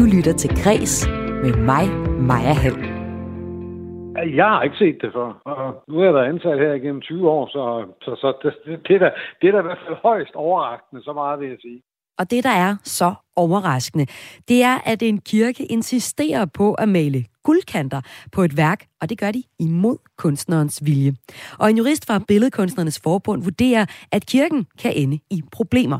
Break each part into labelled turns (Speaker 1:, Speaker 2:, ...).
Speaker 1: Du lytter til Græs med mig, Maja Hall.
Speaker 2: Jeg har ikke set det før, og nu er jeg været ansat her igennem 20 år, så, så, så det, det, det, er da, det er da i hvert fald højst overraskende, så meget vil jeg sige.
Speaker 1: Og det, der er så overraskende, det er, at en kirke insisterer på at male guldkanter på et værk, og det gør de imod kunstnerens vilje. Og en jurist fra Billedkunstnernes Forbund vurderer, at kirken kan ende i problemer.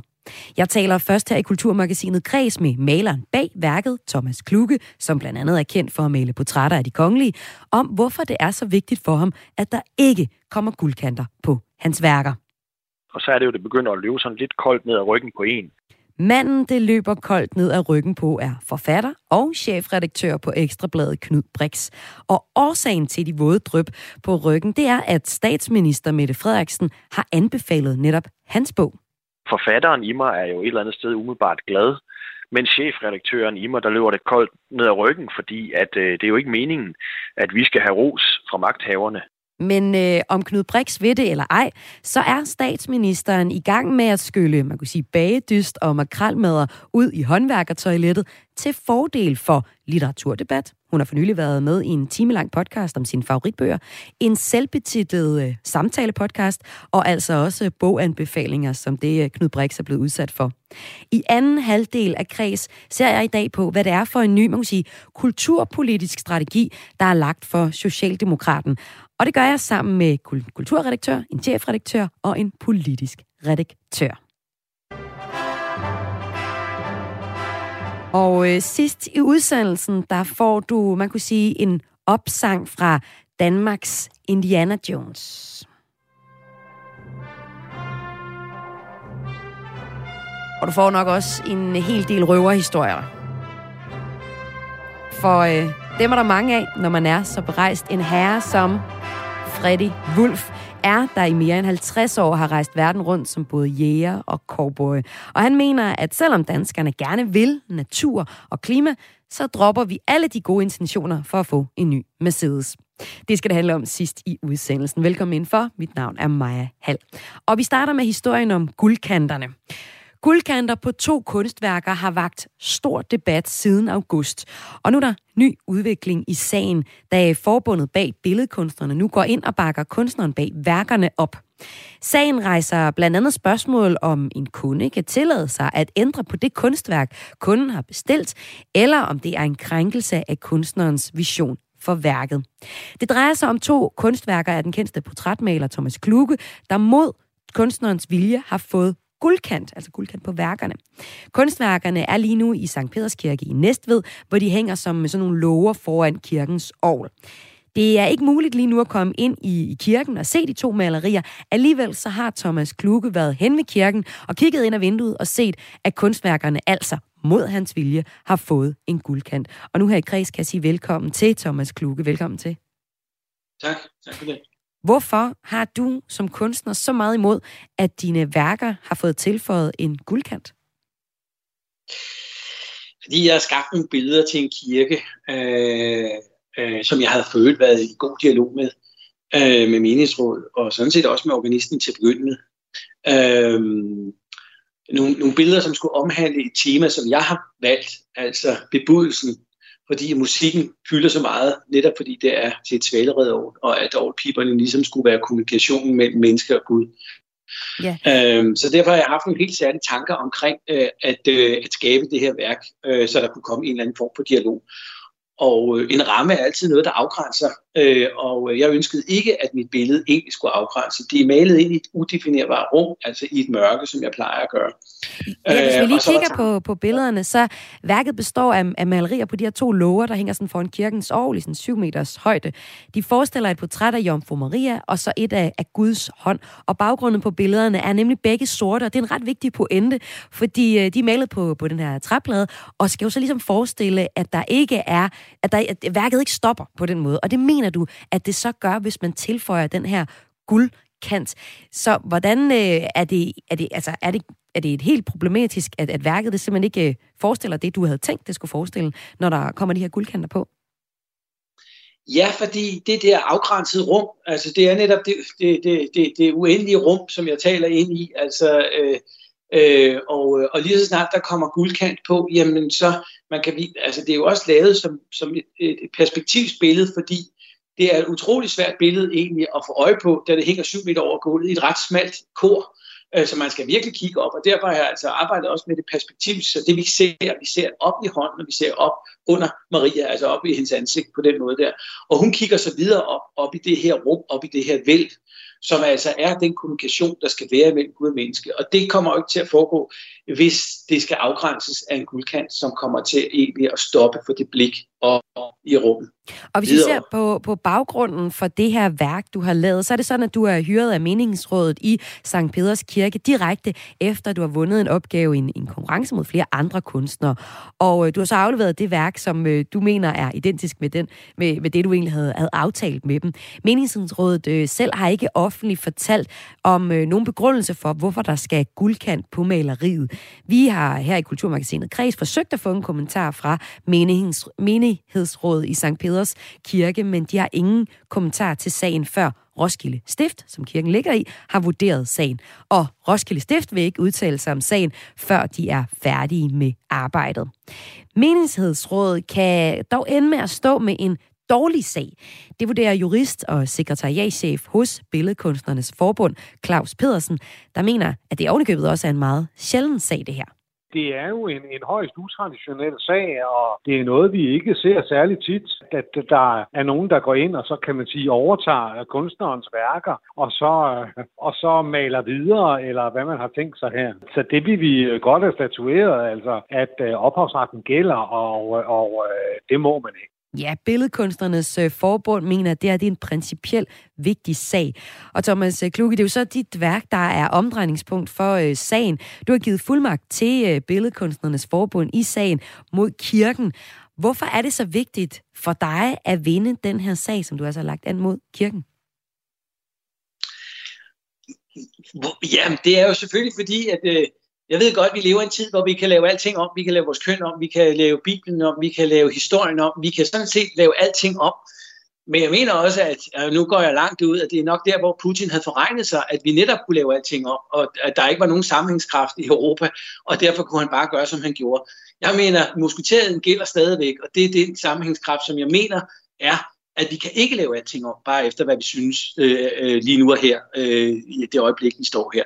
Speaker 1: Jeg taler først her i Kulturmagasinet Kreds med maleren bag værket, Thomas Kluge, som blandt andet er kendt for at male portrætter af de kongelige, om hvorfor det er så vigtigt for ham, at der ikke kommer guldkanter på hans værker.
Speaker 3: Og så er det jo, det begynder at løbe sådan lidt koldt ned ad ryggen på en.
Speaker 1: Manden, det løber koldt ned ad ryggen på, er forfatter og chefredaktør på Ekstrabladet Knud Brix. Og årsagen til de våde dryp på ryggen, det er, at statsminister Mette Frederiksen har anbefalet netop hans bog.
Speaker 3: Forfatteren i mig er jo et eller andet sted umiddelbart glad, men chefredaktøren i mig, der løber det koldt ned ad ryggen, fordi at, øh, det er jo ikke meningen, at vi skal have ros fra magthaverne.
Speaker 1: Men øh, om Knud Brix ved det eller ej, så er statsministeren i gang med at skylle, man kunne sige, bagedyst og makralmadder ud i håndværkertoilettet til fordel for litteraturdebat. Hun har for nylig været med i en timelang podcast om sine favoritbøger, en selvbetitlet øh, samtalepodcast og altså også boganbefalinger, som det øh, Knud Brix er blevet udsat for. I anden halvdel af kreds ser jeg i dag på, hvad det er for en ny, man kan sige, kulturpolitisk strategi, der er lagt for Socialdemokraten. Og det gør jeg sammen med kulturredaktør, en chefredaktør og en politisk redaktør. Og øh, sidst i udsendelsen, der får du, man kunne sige, en opsang fra Danmarks Indiana Jones. Og du får nok også en hel del røverhistorier. For øh, dem er der mange af, når man er så berejst en herre som Freddy Wolf er, der i mere end 50 år har rejst verden rundt som både jæger og cowboy. Og han mener, at selvom danskerne gerne vil natur og klima, så dropper vi alle de gode intentioner for at få en ny Mercedes. Det skal det handle om sidst i udsendelsen. Velkommen ind for. Mit navn er Maja Hall. Og vi starter med historien om guldkanterne. Guldkanter på to kunstværker har vagt stor debat siden august. Og nu er der ny udvikling i sagen, da forbundet bag billedkunstnerne nu går ind og bakker kunstneren bag værkerne op. Sagen rejser blandt andet spørgsmål om en kunde kan tillade sig at ændre på det kunstværk, kunden har bestilt, eller om det er en krænkelse af kunstnerens vision for værket. Det drejer sig om to kunstværker af den kendte portrætmaler Thomas Kluge, der mod kunstnerens vilje har fået guldkant, altså guldkant på værkerne. Kunstværkerne er lige nu i Sankt Peders Kirke i Næstved, hvor de hænger som sådan nogle lover foran kirkens ovl. Det er ikke muligt lige nu at komme ind i, i kirken og se de to malerier. Alligevel så har Thomas Kluge været hen ved kirken og kigget ind ad vinduet og set, at kunstværkerne altså mod hans vilje har fået en guldkant. Og nu her i kreds kan jeg sige velkommen til Thomas Kluge. Velkommen til.
Speaker 4: Tak. Tak for det.
Speaker 1: Hvorfor har du som kunstner så meget imod, at dine værker har fået tilføjet en guldkant?
Speaker 4: Fordi jeg har skabt nogle billeder til en kirke, øh, øh, som jeg havde følt været i god dialog med, øh, med menighedsrådet, og sådan set også med organisten til at begynde med. Øh, nogle, nogle billeder, som skulle omhandle et tema, som jeg har valgt, altså bebudelsen fordi musikken fylder så meget, netop fordi det er til et svaleredår, og at årpiberne ligesom skulle være kommunikationen mellem menneske og Gud. Ja. Øhm, så derfor har jeg haft nogle helt særlige tanker omkring øh, at, øh, at skabe det her værk, øh, så der kunne komme en eller anden form for dialog. Og øh, en ramme er altid noget, der afgrænser, øh, og jeg ønskede ikke, at mit billede egentlig skulle afgrænse. Det er malet ind i et udefinerbart rum, altså i et mørke, som jeg plejer at gøre.
Speaker 1: Ja, hvis vi øh, lige kigger på, på billederne, så værket består af, af malerier på de her to lover, der hænger sådan foran kirkens år i sådan syv meters højde. De forestiller et portræt af Jomfru Maria, og så et af, af Guds hånd. Og baggrunden på billederne er nemlig begge sorte, og det er en ret vigtig pointe, fordi øh, de er malet på, på den her træplade, og skal jo så ligesom forestille, at der ikke er, at, der, at værket ikke stopper på den måde. Og det mener du, at det så gør, hvis man tilføjer den her guldkant. Så hvordan øh, er, det, er, det, altså, er, det, er det et helt problematisk, at, at værket det simpelthen ikke øh, forestiller det, du havde tænkt, det skulle forestille, når der kommer de her guldkanter på?
Speaker 4: Ja, fordi det der afgrænsede rum, altså det er netop det, det, det, det, det uendelige rum, som jeg taler ind i. Altså, øh, Øh, og, øh, og lige så snart der kommer guldkant på, jamen så, man kan, altså det er jo også lavet som, som et, et perspektivsbillede, fordi det er et utroligt svært billede egentlig at få øje på, da det hænger syv meter over gulvet i et ret smalt kor. Øh, så man skal virkelig kigge op, og derfor har jeg altså arbejdet også med det perspektiv, så det vi ser, vi ser op i hånden, og vi ser op under Maria, altså op i hendes ansigt på den måde der. Og hun kigger så videre op, op i det her rum, op i det her væld, som altså er den kommunikation, der skal være mellem Gud og menneske. Og det kommer jo ikke til at foregå, hvis det skal afgrænses af en guldkant, som kommer til egentlig at stoppe for det blik og i rummet.
Speaker 1: Og hvis vi ser på, på baggrunden for det her værk, du har lavet, så er det sådan, at du er hyret af meningsrådet i St. Peders Kirke direkte efter, du har vundet en opgave i en, en konkurrence mod flere andre kunstnere. Og øh, du har så afleveret det værk, som øh, du mener er identisk med, den, med, med det, du egentlig havde, havde aftalt med dem. Meningsrådet øh, selv har ikke offentligt fortalt om øh, nogen begrundelse for, hvorfor der skal guldkant på maleriet. Vi har her i Kulturmagasinet Kreds forsøgt at få en kommentar fra menigheds, menighedsrådet i St. Peders Kirke, men de har ingen kommentar til sagen før Roskilde Stift, som kirken ligger i, har vurderet sagen. Og Roskilde Stift vil ikke udtale sig om sagen, før de er færdige med arbejdet. Menighedsrådet kan dog ende med at stå med en dårlig sag. Det vurderer jurist og sekretariatchef hos Billedkunstnernes Forbund, Claus Pedersen, der mener, at det ovenikøbet også er en meget sjælden sag, det her
Speaker 2: det er jo en, en højst utraditionel sag, og det er noget, vi ikke ser særlig tit, at der er nogen, der går ind og så kan man sige overtager kunstnerens værker, og så, og så maler videre, eller hvad man har tænkt sig her. Så det vil vi godt have statueret, altså at øh, ophavsretten gælder, og, og øh, det må man ikke.
Speaker 1: Ja, Billedkunstnernes øh, Forbund mener, at det, her, det er en principiel vigtig sag. Og Thomas øh, Kluge, det er jo så dit værk, der er omdrejningspunkt for øh, sagen. Du har givet fuldmagt til øh, Billedkunstnernes Forbund i sagen mod kirken. Hvorfor er det så vigtigt for dig at vinde den her sag, som du altså har lagt an mod kirken?
Speaker 4: Jamen, det er jo selvfølgelig fordi, at øh, jeg ved godt, at vi lever i en tid, hvor vi kan lave alting om. Vi kan lave vores køn om, vi kan lave Bibelen om, vi kan lave historien om, vi kan sådan set lave alting om. Men jeg mener også, at nu går jeg langt ud, at det er nok der, hvor Putin havde forregnet sig, at vi netop kunne lave alting om, og at der ikke var nogen sammenhængskraft i Europa, og derfor kunne han bare gøre, som han gjorde. Jeg mener, musketerien gælder stadigvæk, og det er den sammenhængskraft, som jeg mener er, at vi kan ikke lave alting om, bare efter hvad vi synes øh, øh, lige nu og her, øh, i det øjeblik, vi står her.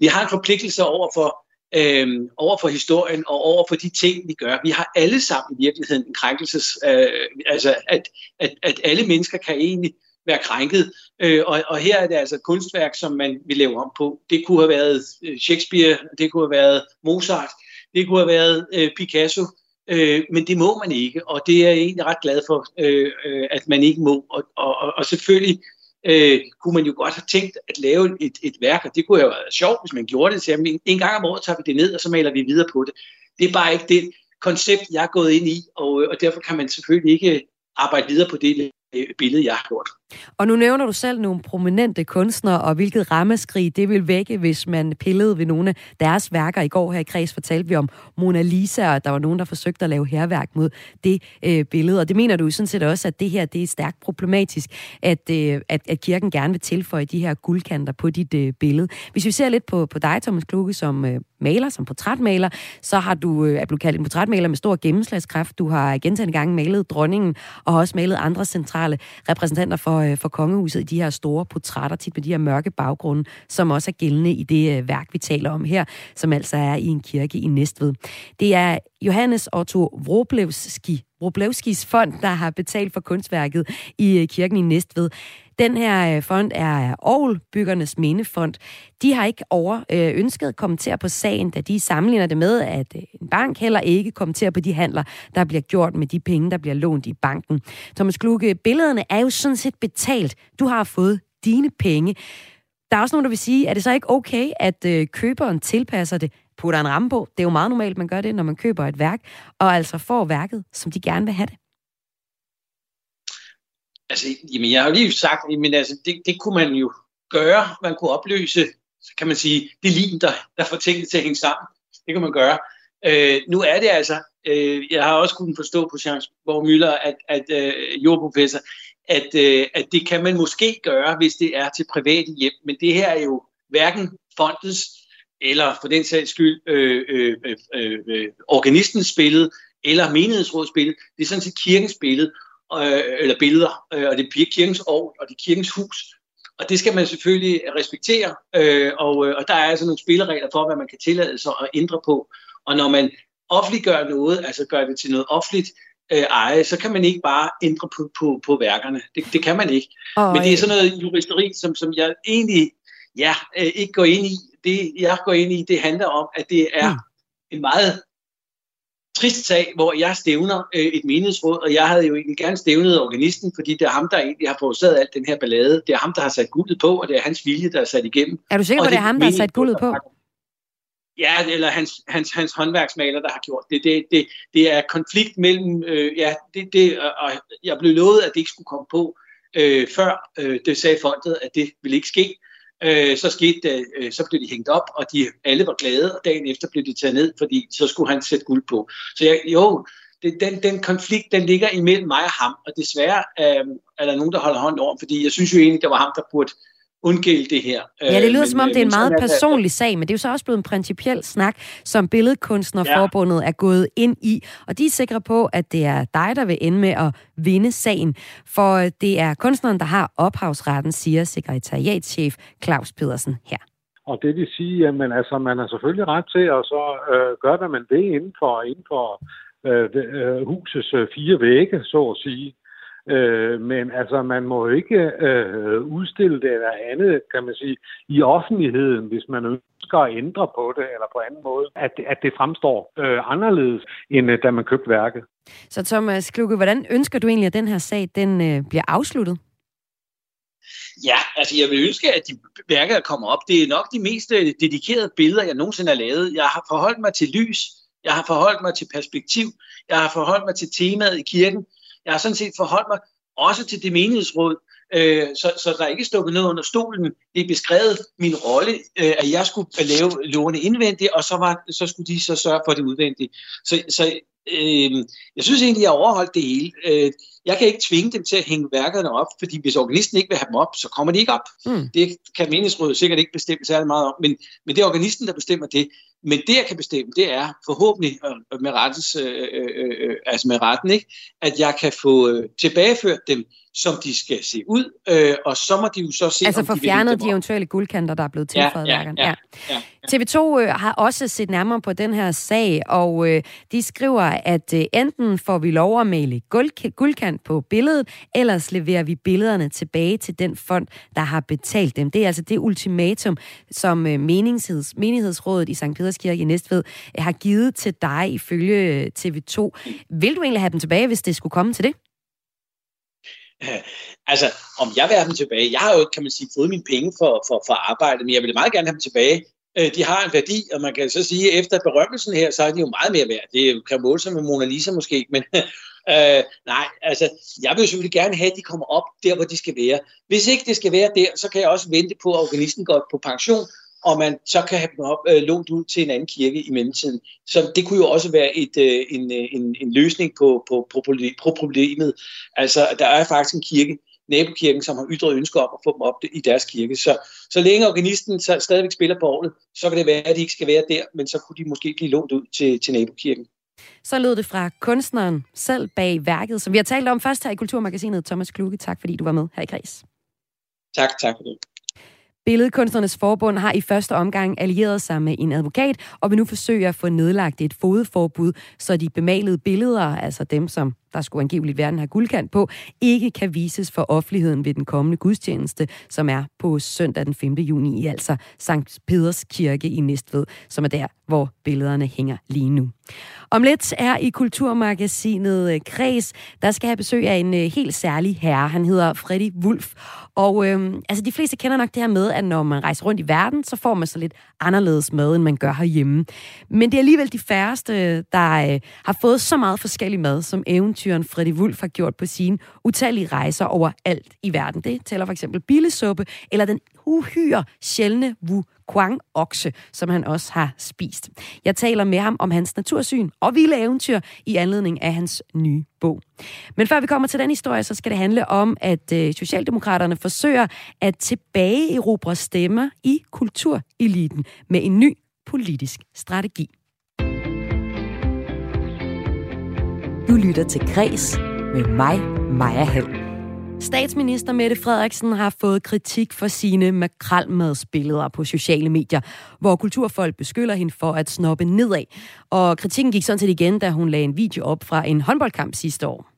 Speaker 4: Vi har en forpligtelse over for øh, over for historien og over for de ting, vi gør. Vi har alle sammen i virkeligheden en krænkelses... Øh, altså, at, at, at alle mennesker kan egentlig være krænket. Øh, og, og her er det altså kunstværk, som man vil lave om på. Det kunne have været øh, Shakespeare, det kunne have været Mozart, det kunne have været øh, Picasso, øh, men det må man ikke, og det er jeg egentlig ret glad for, øh, øh, at man ikke må. Og, og, og selvfølgelig øh, kunne man jo godt have tænkt at lave et, et værk, og det kunne jo have været sjovt, hvis man gjorde det. Så jamen, en gang om året tager vi det ned, og så maler vi videre på det. Det er bare ikke det koncept, jeg er gået ind i, og, øh, og derfor kan man selvfølgelig ikke arbejde videre på det Øh, billede, jeg har gjort.
Speaker 1: Og nu nævner du selv nogle prominente kunstnere, og hvilket rammeskrig det vil vække, hvis man pillede ved nogle af deres værker. I går her i Kreds fortalte vi om Mona Lisa, og der var nogen, der forsøgte at lave herværk mod det øh, billede. Og det mener du sådan set også, at det her det er stærkt problematisk, at, øh, at, at kirken gerne vil tilføje de her guldkanter på dit øh, billede. Hvis vi ser lidt på, på dig, Thomas Kluge, som øh, maler, som portrætmaler, så har du, øh, er du kaldt en portrætmaler med stor gennemslagskraft. Du har gentagende gange malet dronningen, og har også malet andre centrale repræsentanter for, øh, for kongehuset i de her store portrætter, tit med de her mørke baggrunde, som også er gældende i det øh, værk, vi taler om her, som altså er i en kirke i Næstved. Det er Johannes Otto Wroblewski, Wroblewskis fond, der har betalt for kunstværket i øh, kirken i Næstved. Den her øh, fond er Aarhus Byggernes Mindefond. De har ikke over øh, ønsket at kommentere på sagen, da de sammenligner det med, at øh, en bank heller ikke kommenterer på de handler, der bliver gjort med de penge, der bliver lånt i banken. Thomas Kluge, billederne er jo sådan set betalt. Du har fået dine penge. Der er også nogen, der vil sige, er det så ikke okay, at køberen tilpasser det, putter en ramme på? Det er jo meget normalt, man gør det, når man køber et værk, og altså får værket, som de gerne vil have det.
Speaker 4: Altså, jamen, jeg har jo lige sagt, men altså, det, det kunne man jo gøre. Man kunne opløse, så kan man sige, det lim, der, der får tingene til at hænge sammen. Det kan man gøre. Øh, nu er det altså, øh, jeg har også kunnet forstå på Jean Møller, at, at øh, jordprofessor, at, øh, at det kan man måske gøre, hvis det er til private hjem. Men det her er jo hverken fondets eller for den sags skyld øh, øh, øh, øh, øh organistens billede, eller menighedsrådets billede. Det er sådan set kirkens billede, øh, eller billeder, øh, og det er kirkens år, og det er kirkens hus. Og det skal man selvfølgelig respektere, øh, og, øh, og der er altså nogle spilleregler for, hvad man kan tillade sig at ændre på. Og når man offentliggør noget, altså gør det til noget offentligt, øh, eje, så kan man ikke bare ændre på, på, på værkerne. Det, det kan man ikke. Oh, Men det er sådan noget juristeri, som, som jeg egentlig ja, øh, ikke går ind i. Det, jeg går ind i, det handler om, at det er mm. en meget trist sag, hvor jeg stævner øh, et menighedsråd, og jeg havde jo egentlig gerne stævnet organisten, fordi det er ham, der egentlig har forårsaget alt den her ballade. Det er ham, der har sat guldet på, og det er hans vilje, der er sat igennem.
Speaker 1: Er du sikker på,
Speaker 4: at
Speaker 1: det er ham, der har sat guldet på?
Speaker 4: Ja, eller hans, hans, hans håndværksmaler, der har gjort det. Det, det, det er konflikt mellem, øh, ja, det, det, og jeg blev lovet, at det ikke skulle komme på, øh, før øh, det sagde folket, at det ville ikke ske. Øh, så skete det, øh, så blev de hængt op, og de alle var glade, og dagen efter blev de taget ned, fordi så skulle han sætte guld på. Så jeg, jo, det, den, den konflikt, den ligger imellem mig og ham, og desværre øh, er der nogen, der holder hånd over, fordi jeg synes jo egentlig, det var ham, der burde undgælde det her.
Speaker 1: Ja, det lyder men, som om, det er en meget personlig sag, men det er jo så også blevet en principiel snak, som Billedkunstnerforbundet ja. er gået ind i, og de er sikre på, at det er dig, der vil ende med at vinde sagen, for det er kunstneren, der har ophavsretten, siger sekretariatschef Claus Pedersen her.
Speaker 2: Og det vil sige, at man, altså, man har selvfølgelig ret til at så øh, gøre, hvad man vil inden for, inden for øh, øh, husets øh, fire vægge, så at sige. Øh, men altså, man må jo ikke øh, udstille det eller andet, kan man sige, i offentligheden, hvis man ønsker at ændre på det, eller på anden måde, at, at det fremstår øh, anderledes, end øh, da man købte værket.
Speaker 1: Så Thomas Kluge, hvordan ønsker du egentlig, at den her sag den øh, bliver afsluttet?
Speaker 4: Ja, altså jeg vil ønske, at de værker, der kommer op, det er nok de mest øh, dedikerede billeder, jeg nogensinde har lavet. Jeg har forholdt mig til lys, jeg har forholdt mig til perspektiv, jeg har forholdt mig til temaet i kirken, jeg har sådan set forholdt mig også til det menighedsråd, øh, så, så der er ikke stukket noget under stolen. Det er beskrevet min rolle, øh, at jeg skulle lave lovene indvendigt, og så, var, så skulle de så sørge for det udvendige. Så, så øh, jeg synes egentlig, jeg har overholdt det hele. Øh, jeg kan ikke tvinge dem til at hænge værkerne op, fordi hvis organisten ikke vil have dem op, så kommer de ikke op. Mm. Det kan menighedsrådet sikkert ikke bestemme særlig meget om, men, men det er organisten, der bestemmer det. Men det, jeg kan bestemme, det er forhåbentlig med, rettens, øh, øh, øh, altså med retten, ikke? at jeg kan få øh, tilbageført dem som de skal se ud, øh, og så må de jo så se,
Speaker 1: Altså
Speaker 4: få
Speaker 1: fjernet de eventuelle guldkanter, der er blevet tilføjet
Speaker 4: ja, ja,
Speaker 1: ja, ja, ja. TV2 øh, har også set nærmere på den her sag, og øh, de skriver, at øh, enten får vi lov at male guld, guldkant på billedet, ellers leverer vi billederne tilbage til den fond, der har betalt dem. Det er altså det ultimatum, som øh, menigheds, menighedsrådet i St. Peders i Næstved øh, har givet til dig ifølge øh, TV2. Vil du egentlig have dem tilbage, hvis det skulle komme til det?
Speaker 4: altså, om jeg vil have dem tilbage, jeg har jo, kan man sige, fået mine penge for, for, for arbejde, men jeg vil meget gerne have dem tilbage. Øh, de har en værdi, og man kan så sige, at efter berømmelsen her, så er de jo meget mere værd. Det kan måle sig med Mona Lisa måske, men øh, nej, altså, jeg vil selvfølgelig gerne have, at de kommer op der, hvor de skal være. Hvis ikke det skal være der, så kan jeg også vente på, at organisten går på pension, og man så kan have dem op, øh, lånt ud til en anden kirke i mellemtiden. Så det kunne jo også være et, øh, en, øh, en, en løsning på, på, på, på problemet. Altså, der er faktisk en kirke, nabokirken, som har ytret ønsker om at få dem op i deres kirke. Så, så længe organisten så stadigvæk spiller på året, så kan det være, at de ikke skal være der, men så kunne de måske blive lånt ud til, til nabokirken.
Speaker 1: Så lød det fra kunstneren selv bag værket, som vi har talt om først her i Kulturmagasinet. Thomas Kluge, tak fordi du var med her i Græs.
Speaker 4: Tak, tak for det.
Speaker 1: Billedkunstnernes Forbund har i første omgang allieret sig med en advokat, og vil nu forsøge at få nedlagt et fodforbud, så de bemalede billeder, altså dem, som der skulle angiveligt være den her guldkant på, ikke kan vises for offentligheden ved den kommende gudstjeneste, som er på søndag den 5. juni i altså Sankt Peders Kirke i Næstved, som er der, hvor billederne hænger lige nu. Om lidt er i Kulturmagasinet øh, Kres, der skal have besøg af en øh, helt særlig herre. Han hedder Freddy Wulf. Og øhm, altså de fleste kender nok det her med, at når man rejser rundt i verden, så får man så lidt anderledes mad, end man gør herhjemme. Men det er alligevel de færreste, der øh, har fået så meget forskellig mad, som eventyren Freddy Wulf har gjort på sine utallige rejser over alt i verden. Det tæller for eksempel billesuppe, eller den uhyre sjældne wu Quang okse, som han også har spist. Jeg taler med ham om hans natursyn og vilde eventyr i anledning af hans nye bog. Men før vi kommer til den historie, så skal det handle om, at øh, Socialdemokraterne forsøger at tilbage stemmer i kultureliten med en ny politisk strategi. Du lytter til Græs med mig, Maja Hall. Statsminister Mette Frederiksen har fået kritik for sine makralmadsbilleder på sociale medier, hvor kulturfolk beskylder hende for at snoppe nedad. Og kritikken gik sådan set igen, da hun lagde en video op fra en håndboldkamp sidste år.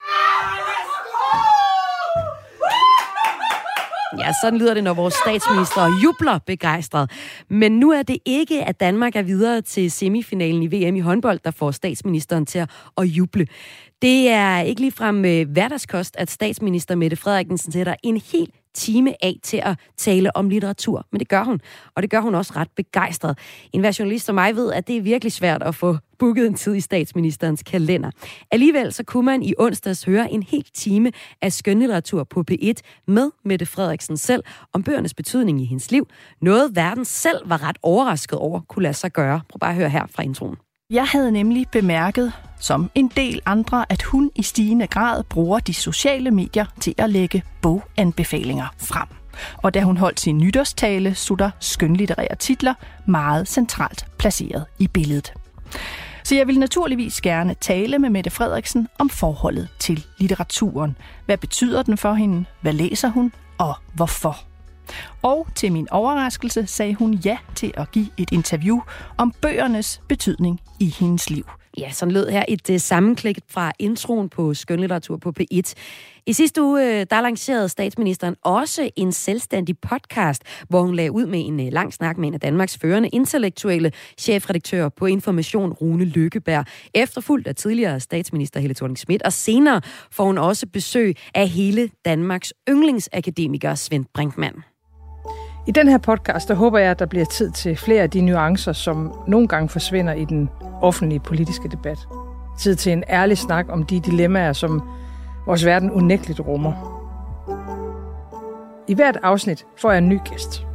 Speaker 1: Ja, sådan lyder det, når vores statsminister jubler begejstret. Men nu er det ikke, at Danmark er videre til semifinalen i VM i håndbold, der får statsministeren til at juble. Det er ikke ligefrem øh, hverdagskost, at statsminister Mette Frederiksen sætter en helt time af til at tale om litteratur. Men det gør hun, og det gør hun også ret begejstret. En journalist som mig ved, at det er virkelig svært at få booket en tid i statsministerens kalender. Alligevel så kunne man i onsdags høre en hel time af skønlitteratur på P1 med Mette Frederiksen selv om bøgernes betydning i hendes liv. Noget verden selv var ret overrasket over kunne lade sig gøre. Prøv bare at høre her fra introen.
Speaker 5: Jeg havde nemlig bemærket, som en del andre, at hun i stigende grad bruger de sociale medier til at lægge boganbefalinger frem. Og da hun holdt sin nytårstale, stod der skønlitterære titler meget centralt placeret i billedet. Så jeg vil naturligvis gerne tale med Mette Frederiksen om forholdet til litteraturen. Hvad betyder den for hende? Hvad læser hun? Og hvorfor? Og til min overraskelse sagde hun ja til at give et interview om bøgernes betydning i hendes liv.
Speaker 1: Ja, sådan lød her et uh, sammenklik fra introen på skønlitteratur på P1. I sidste uge, uh, der lancerede statsministeren også en selvstændig podcast, hvor hun lagde ud med en uh, lang snak med en af Danmarks førende intellektuelle chefredaktør på Information, Rune Lykkeberg, efterfulgt af tidligere statsminister Helle thorning Schmidt, og senere får hun også besøg af hele Danmarks yndlingsakademiker Svend Brinkmann.
Speaker 6: I den her podcast, der håber jeg, at der bliver tid til flere af de nuancer, som nogle gange forsvinder i den offentlige politiske debat. Tid til en ærlig snak om de dilemmaer, som vores verden unægteligt rummer. I hvert afsnit får jeg en ny gæst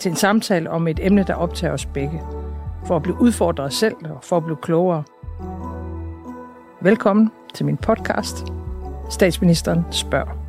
Speaker 6: til en samtale om et emne, der optager os begge. For at blive udfordret selv og for at blive klogere. Velkommen til min podcast. Statsministeren spørger.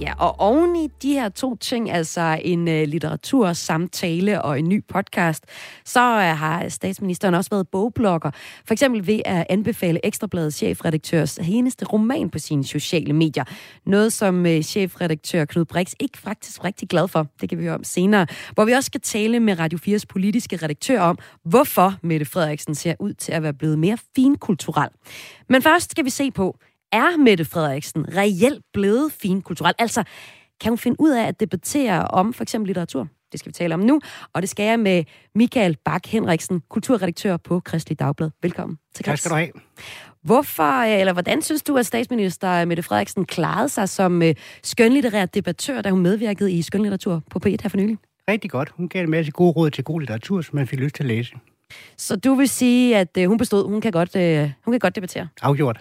Speaker 1: Ja, og oven i de her to ting, altså en øh, uh, litteratursamtale og en ny podcast, så uh, har statsministeren også været bogblogger. For eksempel ved at anbefale Ekstrabladets chefredaktørs eneste roman på sine sociale medier. Noget, som uh, chefredaktør Knud Brix ikke faktisk rigtig glad for. Det kan vi høre om senere. Hvor vi også skal tale med Radio 4's politiske redaktør om, hvorfor Mette Frederiksen ser ud til at være blevet mere finkulturel. Men først skal vi se på, er Mette Frederiksen reelt blevet fin kulturel? Altså, kan hun finde ud af at debattere om for eksempel litteratur? Det skal vi tale om nu, og det skal jeg med Michael Bak Henriksen, kulturredaktør på Kristelig Dagblad. Velkommen til
Speaker 7: Tak skal du have.
Speaker 1: Hvorfor, eller hvordan synes du, at statsminister Mette Frederiksen klarede sig som øh, skønlitterær debattør, da hun medvirkede i skønlitteratur på P1 her for nylig?
Speaker 7: Rigtig godt. Hun gav en masse gode råd til god litteratur, som man fik lyst til at læse.
Speaker 1: Så du vil sige, at øh, hun bestod, hun kan godt, øh, hun kan godt debattere?
Speaker 7: Afgjort.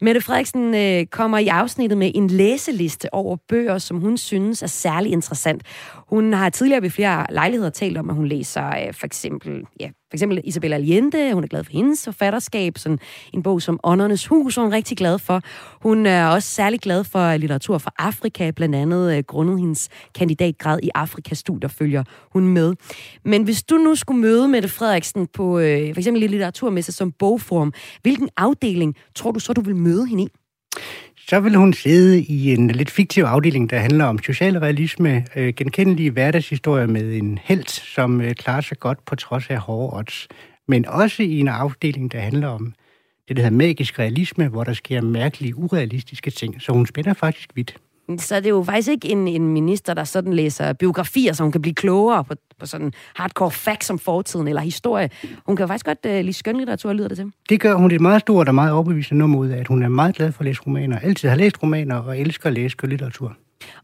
Speaker 1: Mette Frederiksen øh, kommer i afsnittet med en læseliste over bøger, som hun synes er særlig interessant. Hun har tidligere ved flere lejligheder talt om, at hun læser øh, for eksempel ja, for eksempel Isabella Allende, hun er glad for hendes forfatterskab, sådan en bog som Åndernes Hus, hun er rigtig glad for. Hun er også særlig glad for litteratur fra Afrika, blandt andet øh, grundet hendes kandidatgrad i Afrikastudier følger hun med. Men hvis du nu skulle møde Mette Frederiksen på øh, for eksempel litteraturmesse som bogform, hvilken afdeling tror du så, du vil møde hende i?
Speaker 7: Så vil hun sidde i en lidt fiktiv afdeling, der handler om socialrealisme, øh, genkendelige hverdagshistorier med en held, som øh, klarer sig godt på trods af hårde odds. Men også i en afdeling, der handler om det, der hedder magisk realisme, hvor der sker mærkelige, urealistiske ting. Så hun spænder faktisk vidt
Speaker 1: så er det jo faktisk ikke en, en minister, der sådan læser biografier, så hun kan blive klogere på, på sådan hardcore facts om fortiden eller historie. Hun kan faktisk godt uh, lide skønlitteratur, lyder det til.
Speaker 7: Det gør hun et meget stort og meget overbevisende nummer ud af, at hun er meget glad for at læse romaner, altid har læst romaner og elsker at læse skønlitteratur.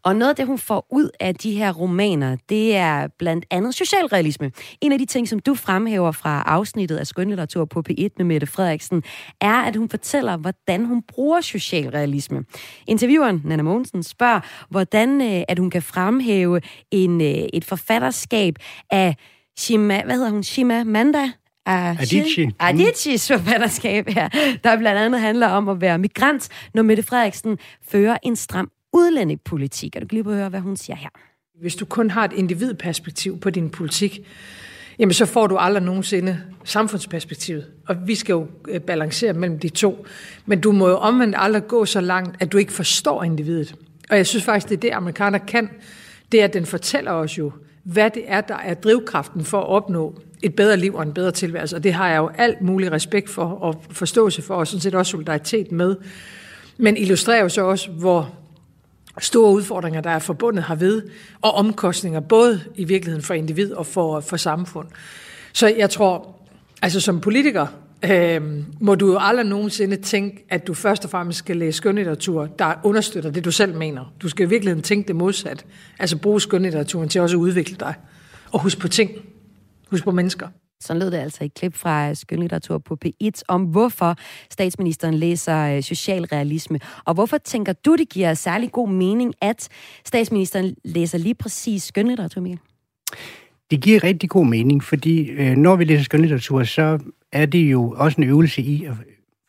Speaker 1: Og noget af det, hun får ud af de her romaner, det er blandt andet socialrealisme. En af de ting, som du fremhæver fra afsnittet af skønlitteratur på P1 med Mette Frederiksen, er, at hun fortæller, hvordan hun bruger socialrealisme. Intervieweren, Nana Mogensen, spørger, hvordan øh, at hun kan fremhæve en, øh, et forfatterskab af Shima, hvad hedder hun, Shima Manda,
Speaker 7: Adichie.
Speaker 1: Adichies forfatterskab, ja, der blandt andet handler om at være migrant, når Mette Frederiksen fører en stram udlændingepolitik. Og du kan lige høre, hvad hun siger her.
Speaker 6: Hvis du kun har et individperspektiv på din politik, jamen så får du aldrig nogensinde samfundsperspektivet. Og vi skal jo øh, balancere mellem de to. Men du må jo omvendt aldrig gå så langt, at du ikke forstår individet. Og jeg synes faktisk, det er det, amerikaner kan. Det er, at den fortæller os jo, hvad det er, der er drivkraften for at opnå et bedre liv og en bedre tilværelse. Og det har jeg jo alt mulig respekt for og forståelse for, og sådan set også solidaritet med. Men illustrerer jo så også, hvor store udfordringer, der er forbundet herved, og omkostninger både i virkeligheden for individ og for, for samfund. Så jeg tror, altså som politiker, øh, må du jo aldrig nogensinde tænke, at du først og fremmest skal læse skønlitteratur, der understøtter det, du selv mener. Du skal i virkeligheden tænke det modsat. Altså bruge skønlitteraturen til også at udvikle dig. Og husk på ting. Husk på mennesker.
Speaker 1: Så lød det altså et klip fra øh, skønlitteratur på P1 om, hvorfor statsministeren læser øh, socialrealisme. Og hvorfor tænker du, det giver særlig god mening, at statsministeren læser lige præcis skønlitteratur, Michael?
Speaker 7: Det giver rigtig god mening, fordi øh, når vi læser skønlitteratur, så er det jo også en øvelse i at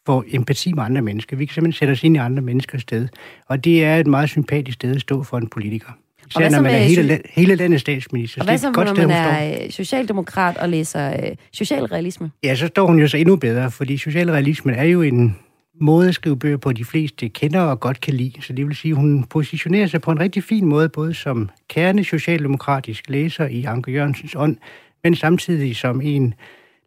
Speaker 7: få empati med andre mennesker. Vi kan simpelthen sætte os ind i andre menneskers sted. Og det er et meget sympatisk sted at stå for en politiker. Især når man er hele, hele landets statsminister.
Speaker 1: Og hvad så, godt når man er øh, socialdemokrat og læser øh, socialrealisme?
Speaker 7: Ja, så står hun jo så endnu bedre, fordi socialrealismen er jo en måde at skrive bøger på, de fleste kender og godt kan lide. Så det vil sige, at hun positionerer sig på en rigtig fin måde, både som kerne socialdemokratisk læser i Anke Jørgensens ånd, men samtidig som en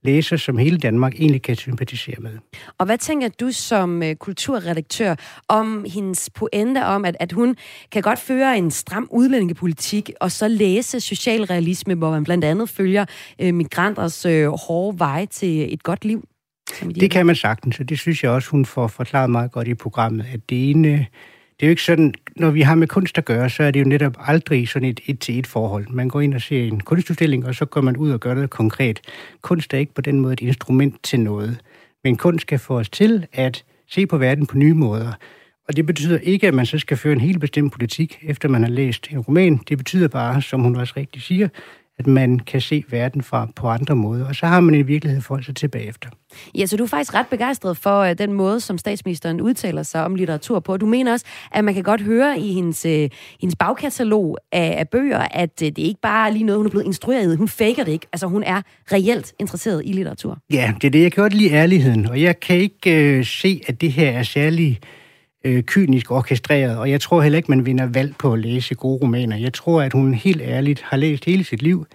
Speaker 7: læser, som hele Danmark egentlig kan sympatisere med.
Speaker 1: Og hvad tænker du som uh, kulturredaktør om hendes pointe om, at, at hun kan godt føre en stram udlændingepolitik, og så læse socialrealisme, hvor man blandt andet følger uh, migranters uh, hårde vej til et godt liv?
Speaker 7: Det kan man sagtens, og det synes jeg også, hun får forklaret meget godt i programmet, at det ene det er jo ikke sådan, når vi har med kunst at gøre, så er det jo netop aldrig sådan et et-til-et forhold. Man går ind og ser en kunstudstilling, og så går man ud og gør noget konkret. Kunst er ikke på den måde et instrument til noget. Men kunst skal få os til at se på verden på nye måder. Og det betyder ikke, at man så skal føre en helt bestemt politik, efter man har læst en roman. Det betyder bare, som hun også rigtig siger, at man kan se verden fra på andre måder, og så har man i virkelighed forhold sig til bagefter.
Speaker 1: Ja, så du er faktisk ret begejstret for uh, den måde, som statsministeren udtaler sig om litteratur på. Du mener også, at man kan godt høre i hendes, uh, hendes bagkatalog af, af bøger, at uh, det er ikke bare lige noget, hun er blevet instrueret i. Hun faker det ikke. Altså, hun er reelt interesseret i litteratur.
Speaker 7: Ja, det er det. Jeg kan godt lide ærligheden, og jeg kan ikke uh, se, at det her er særlig øh, kynisk orkestreret, og jeg tror heller ikke, man vinder valg på at læse gode romaner. Jeg tror, at hun helt ærligt har læst hele sit liv,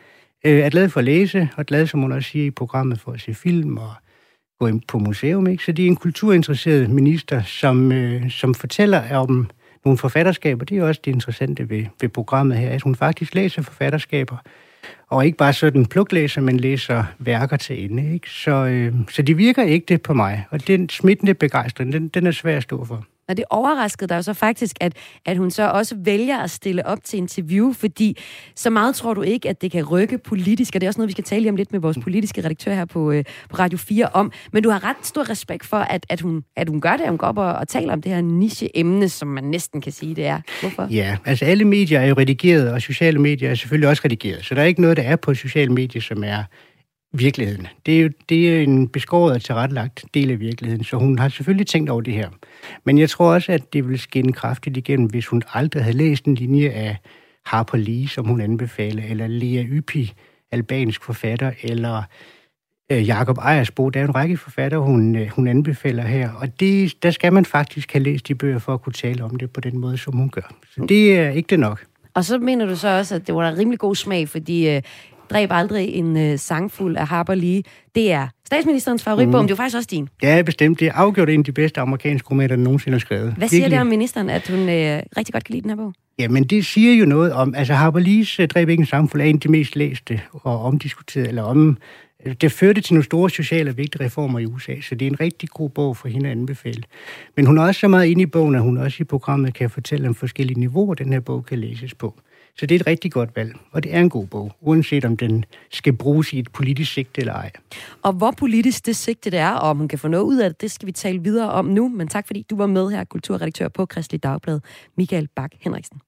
Speaker 7: øh, er glad for at læse, og glad, som hun også siger i programmet, for at se film og gå ind på museum. Ikke? Så det er en kulturinteresseret minister, som, øh, som fortæller om nogle forfatterskaber. Det er også det interessante ved, ved programmet her, at hun faktisk læser forfatterskaber, og ikke bare sådan pluklæser, men læser værker til ende. Ikke? Så, øh, så det virker ikke det på mig, og den smittende begejstring, den, den er svær at stå for.
Speaker 1: Og det overraskede dig jo så faktisk, at, at hun så også vælger at stille op til interview, fordi så meget tror du ikke, at det kan rykke politisk, og det er også noget, vi skal tale om lidt med vores politiske redaktør her på, øh, på Radio 4 om. Men du har ret stor respekt for, at, at, hun, at hun gør det, at hun går op og, og taler om det her niche-emne, som man næsten kan sige, det er. Hvorfor?
Speaker 7: Ja, altså alle medier er jo redigeret, og sociale medier er selvfølgelig også redigeret. Så der er ikke noget, der er på sociale medier, som er virkeligheden. Det er jo det er en beskåret og tilrettelagt del af virkeligheden, så hun har selvfølgelig tænkt over det her. Men jeg tror også, at det vil skinne kraftigt igennem, hvis hun aldrig havde læst en linje af Harper Lee, som hun anbefaler, eller Lea Ypi, albansk forfatter, eller øh, Jakob Ejersbo. Der er en række forfatter, hun, øh, hun anbefaler her, og det, der skal man faktisk have læst de bøger for at kunne tale om det på den måde, som hun gør. Så det er ikke det nok.
Speaker 1: Og så mener du så også, at det var en rimelig god smag, fordi øh, Dræb aldrig en øh, sangfuld af Harper Lee. Det er statsministerens favoritbog, mm. det er faktisk også din.
Speaker 7: Ja, bestemt. Det er afgjort en af de bedste amerikanske romaner, der nogensinde har skrevet.
Speaker 1: Hvad siger Virkelig. det om ministeren, at hun øh, rigtig godt kan lide den her bog?
Speaker 7: Jamen, det siger jo noget om, altså Harper Lees uh, Dræb ikke en sangfuld er en af de mest læste og omdiskuterede, eller om, det førte til nogle store sociale og vigtige reformer i USA, så det er en rigtig god bog for hende at anbefale. Men hun er også så meget inde i bogen, at hun også i programmet kan fortælle om forskellige niveauer, den her bog kan læses på. Så det er et rigtig godt valg, og det er en god bog, uanset om den skal bruges i et politisk sigte eller ej.
Speaker 1: Og hvor politisk det sigte det er, og om hun kan få noget ud af det, det skal vi tale videre om nu. Men tak fordi du var med her, kulturredaktør på Kristelig Dagblad, Michael Bak Henriksen.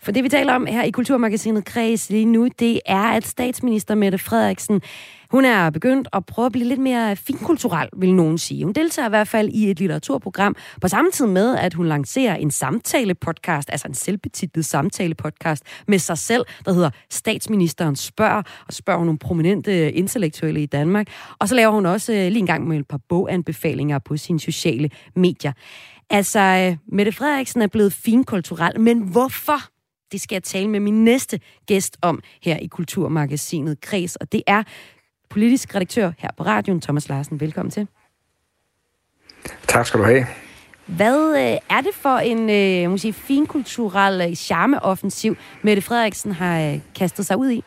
Speaker 1: For det, vi taler om her i Kulturmagasinet Kreds lige nu, det er, at statsminister Mette Frederiksen hun er begyndt at prøve at blive lidt mere finkulturel, vil nogen sige. Hun deltager i hvert fald i et litteraturprogram, på samme tid med, at hun lancerer en samtale-podcast, altså en selvbetitlet samtale-podcast med sig selv, der hedder Statsministeren spørger, og spørger nogle prominente intellektuelle i Danmark. Og så laver hun også øh, lige en gang med et par boganbefalinger på sine sociale medier. Altså, øh, Mette Frederiksen er blevet finkulturel, men hvorfor? Det skal jeg tale med min næste gæst om her i Kulturmagasinet Kreds, og det er politisk redaktør her på radioen, Thomas Larsen. Velkommen til.
Speaker 8: Tak skal du have.
Speaker 1: Hvad øh, er det for en øh, må sige, finkulturel øh, charmeoffensiv, Mette Frederiksen har øh, kastet sig ud i?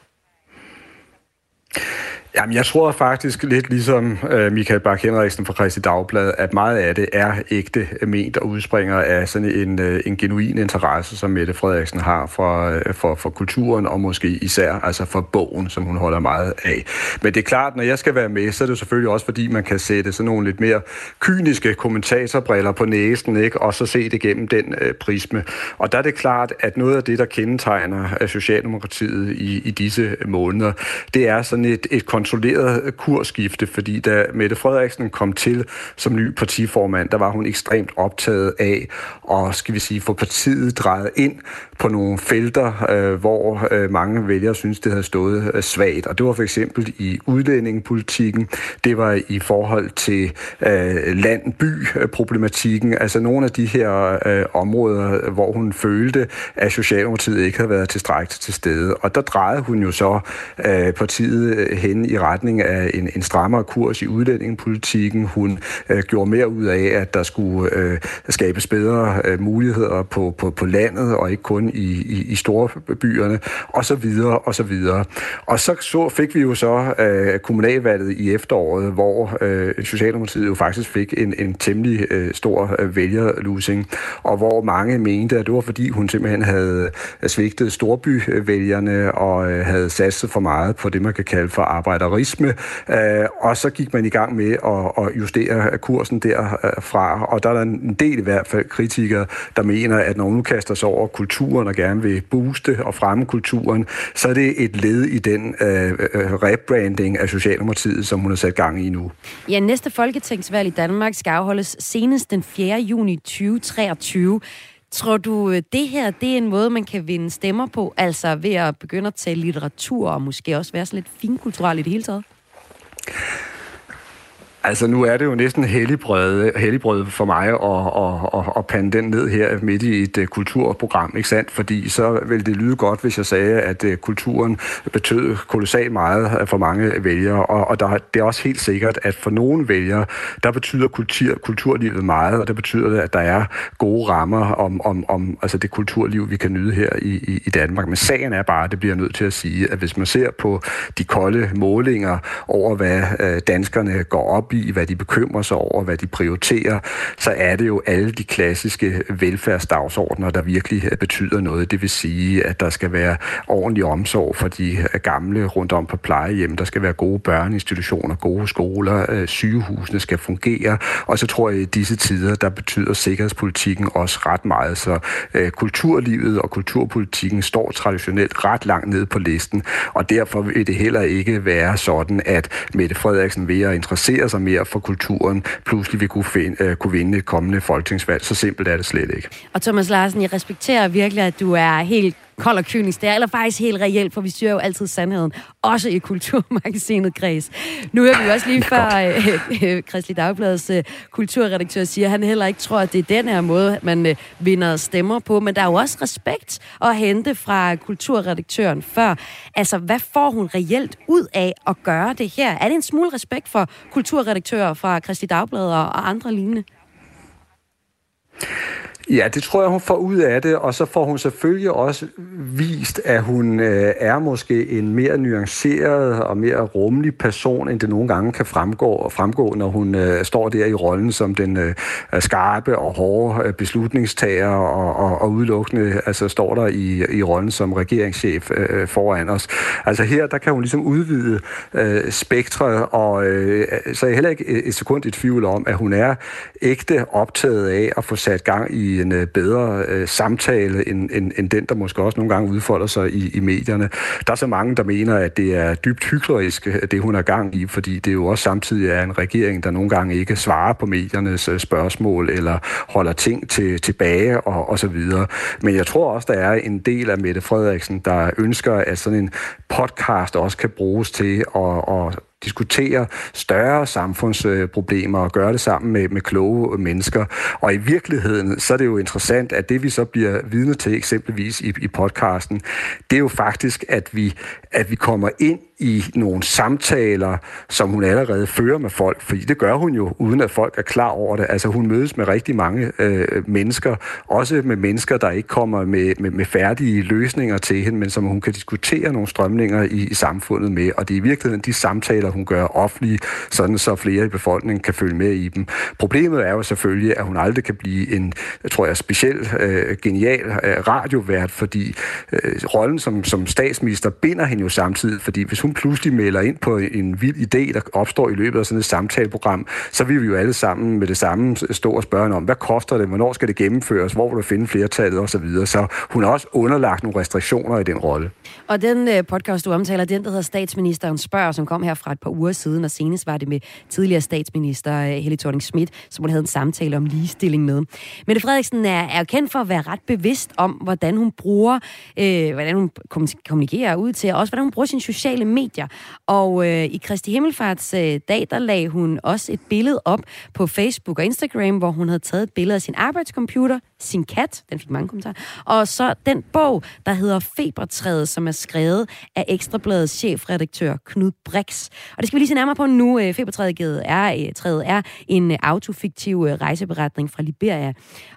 Speaker 8: Jamen, jeg tror faktisk lidt ligesom øh, Michael Bak Henriksen fra Christi Dagblad, at meget af det er ægte ment og udspringer af sådan en, øh, en genuin interesse, som Mette Frederiksen har for, øh, for, for kulturen og måske især altså for bogen, som hun holder meget af. Men det er klart, når jeg skal være med, så er det selvfølgelig også fordi, man kan sætte sådan nogle lidt mere kyniske kommentatorbriller på næsen, ikke? og så se det gennem den øh, prisme. Og der er det klart, at noget af det, der kendetegner øh, Socialdemokratiet i, i disse måneder, det er sådan et, et kontrolleret kursskifte, fordi da Mette Frederiksen kom til som ny partiformand, der var hun ekstremt optaget af at, skal vi sige, få partiet drejet ind på nogle felter, øh, hvor øh, mange vælgere synes, det havde stået øh, svagt. Og det var for eksempel i udlændingepolitikken, det var i forhold til øh, land-by-problematikken, altså nogle af de her øh, områder, hvor hun følte, at Socialdemokratiet ikke havde været tilstrækkeligt til stede. Og der drejede hun jo så øh, partiet øh, hen i retning af en, en strammere kurs i udlændingepolitikken. Hun øh, gjorde mere ud af, at der skulle øh, skabes bedre øh, muligheder på, på, på landet, og ikke kun i, i, i store byerne, og så videre, og så videre. Og så, så fik vi jo så øh, kommunalvalget i efteråret, hvor øh, Socialdemokratiet jo faktisk fik en, en temmelig øh, stor øh, vælgerlusing, og hvor mange mente, at det var fordi hun simpelthen havde øh, svigtet storbyvælgerne og øh, havde satset for meget på det, man kan kalde for arbejderisme, øh, og så gik man i gang med at, at justere kursen derfra, øh, og der er der en del i hvert fald kritikere, der mener, at når hun nu kaster sig over kulturen og gerne vil booste og fremme kulturen, så er det et led i den øh, øh, rebranding af Socialdemokratiet, som hun har sat gang i nu.
Speaker 1: Ja, næste folketingsvalg i Danmark skal afholdes senest den 4. juni 2023. Tror du, øh, det her det er en måde, man kan vinde stemmer på, altså ved at begynde at tale litteratur og måske også være sådan lidt finkulturel i det hele taget?
Speaker 8: Altså, nu er det jo næsten helligbrød, helligbrød for mig at, at, at, at pande den ned her midt i et uh, kulturprogram, ikke sandt? Fordi så ville det lyde godt, hvis jeg sagde, at uh, kulturen betød kolossalt meget for mange vælgere, og, og der, det er også helt sikkert, at for nogle vælgere, der betyder kultur, kulturlivet meget, og det betyder, det, at der er gode rammer om, om, om altså det kulturliv, vi kan nyde her i, i, i Danmark. Men sagen er bare, det bliver nødt til at sige, at hvis man ser på de kolde målinger over, hvad uh, danskerne går op i, hvad de bekymrer sig over, hvad de prioriterer, så er det jo alle de klassiske velfærdsdagsordner, der virkelig øh, betyder noget. Det vil sige, at der skal være ordentlig omsorg for de øh, gamle rundt om på plejehjem. Der skal være gode børneinstitutioner, gode skoler, øh, sygehusene skal fungere. Og så tror jeg, at i disse tider, der betyder sikkerhedspolitikken også ret meget. Så øh, kulturlivet og kulturpolitikken står traditionelt ret langt ned på listen, og derfor vil det heller ikke være sådan, at Mette Frederiksen ved at interessere sig mere for kulturen, pludselig vil kunne, finde, øh, kunne vinde et kommende folketingsvalg. Så simpelt er det slet ikke.
Speaker 1: Og Thomas Larsen, jeg respekterer virkelig, at du er helt kold og kynisk der, eller faktisk helt reelt, for vi styrer jo altid sandheden, også i Kulturmagasinet Græs. Nu hører vi også lige før øh, øh, Kristelig Dagbladets øh, kulturredaktør siger, at han heller ikke tror, at det er den her måde, man øh, vinder stemmer på, men der er jo også respekt at hente fra kulturredaktøren før. Altså, hvad får hun reelt ud af at gøre det her? Er det en smule respekt for kulturredaktører fra Kristelig Dagblad og andre lignende?
Speaker 8: Ja, det tror jeg, hun får ud af det, og så får hun selvfølgelig også vist, at hun øh, er måske en mere nuanceret og mere rummelig person, end det nogle gange kan fremgå, fremgå når hun øh, står der i rollen som den øh, skarpe og hårde øh, beslutningstager og, og, og udelukkende altså står der i, i rollen som regeringschef øh, øh, foran os. Altså her, der kan hun ligesom udvide øh, spektret, og øh, så er jeg heller ikke øh, et sekund i tvivl om, at hun er ægte optaget af at få sat gang i i en øh, bedre øh, samtale, end, end, end den, der måske også nogle gange udfolder sig i, i medierne. Der er så mange, der mener, at det er dybt hyklerisk, øh, det hun er gang i, fordi det jo også samtidig er en regering, der nogle gange ikke svarer på mediernes øh, spørgsmål, eller holder ting til, tilbage, og, og så videre. Men jeg tror også, der er en del af Mette Frederiksen, der ønsker, at sådan en podcast også kan bruges til at, at diskutere større samfundsproblemer og gøre det sammen med, med kloge mennesker. Og i virkeligheden, så er det jo interessant, at det vi så bliver vidne til eksempelvis i, i podcasten, det er jo faktisk, at vi, at vi kommer ind i nogle samtaler, som hun allerede fører med folk, fordi det gør hun jo, uden at folk er klar over det. Altså hun mødes med rigtig mange øh, mennesker, også med mennesker, der ikke kommer med, med, med færdige løsninger til hende, men som hun kan diskutere nogle strømninger i, i samfundet med, og det er i virkeligheden de samtaler, hun gør offentlige, sådan så flere i befolkningen kan følge med i dem. Problemet er jo selvfølgelig, at hun aldrig kan blive en, tror jeg, speciel øh, genial øh, radiovært, fordi øh, rollen som, som statsminister binder hende jo samtidig, fordi hvis hun hun pludselig melder ind på en vild idé, der opstår i løbet af sådan et samtaleprogram, så vil vi jo alle sammen med det samme stå og spørge om, hvad koster det, hvornår skal det gennemføres, hvor vil du finde flertallet osv. Så, videre. så hun har også underlagt nogle restriktioner i den rolle.
Speaker 1: Og den øh, podcast, du omtaler, den der hedder Statsministeren spørger, som kom her fra et par uger siden, og senest var det med tidligere statsminister øh, Helle thorning Schmidt, som hun havde en samtale om ligestilling med. Mette Frederiksen er, er kendt for at være ret bevidst om, hvordan hun bruger, øh, hvordan hun kommunikerer ud til, og også hvordan hun bruger sine sociale medier medier. Og øh, i Kristi Himmelfarts øh, dag, der lagde hun også et billede op på Facebook og Instagram, hvor hun havde taget et billede af sin arbejdscomputer, sin kat, den fik mange kommentarer, og så den bog, der hedder Febertræet, som er skrevet af Ekstrabladets chefredaktør Knud Brix. Og det skal vi lige se nærmere på nu. Øh, Febertræet er, øh, træet er en øh, autofiktiv øh, rejseberetning fra Liberia.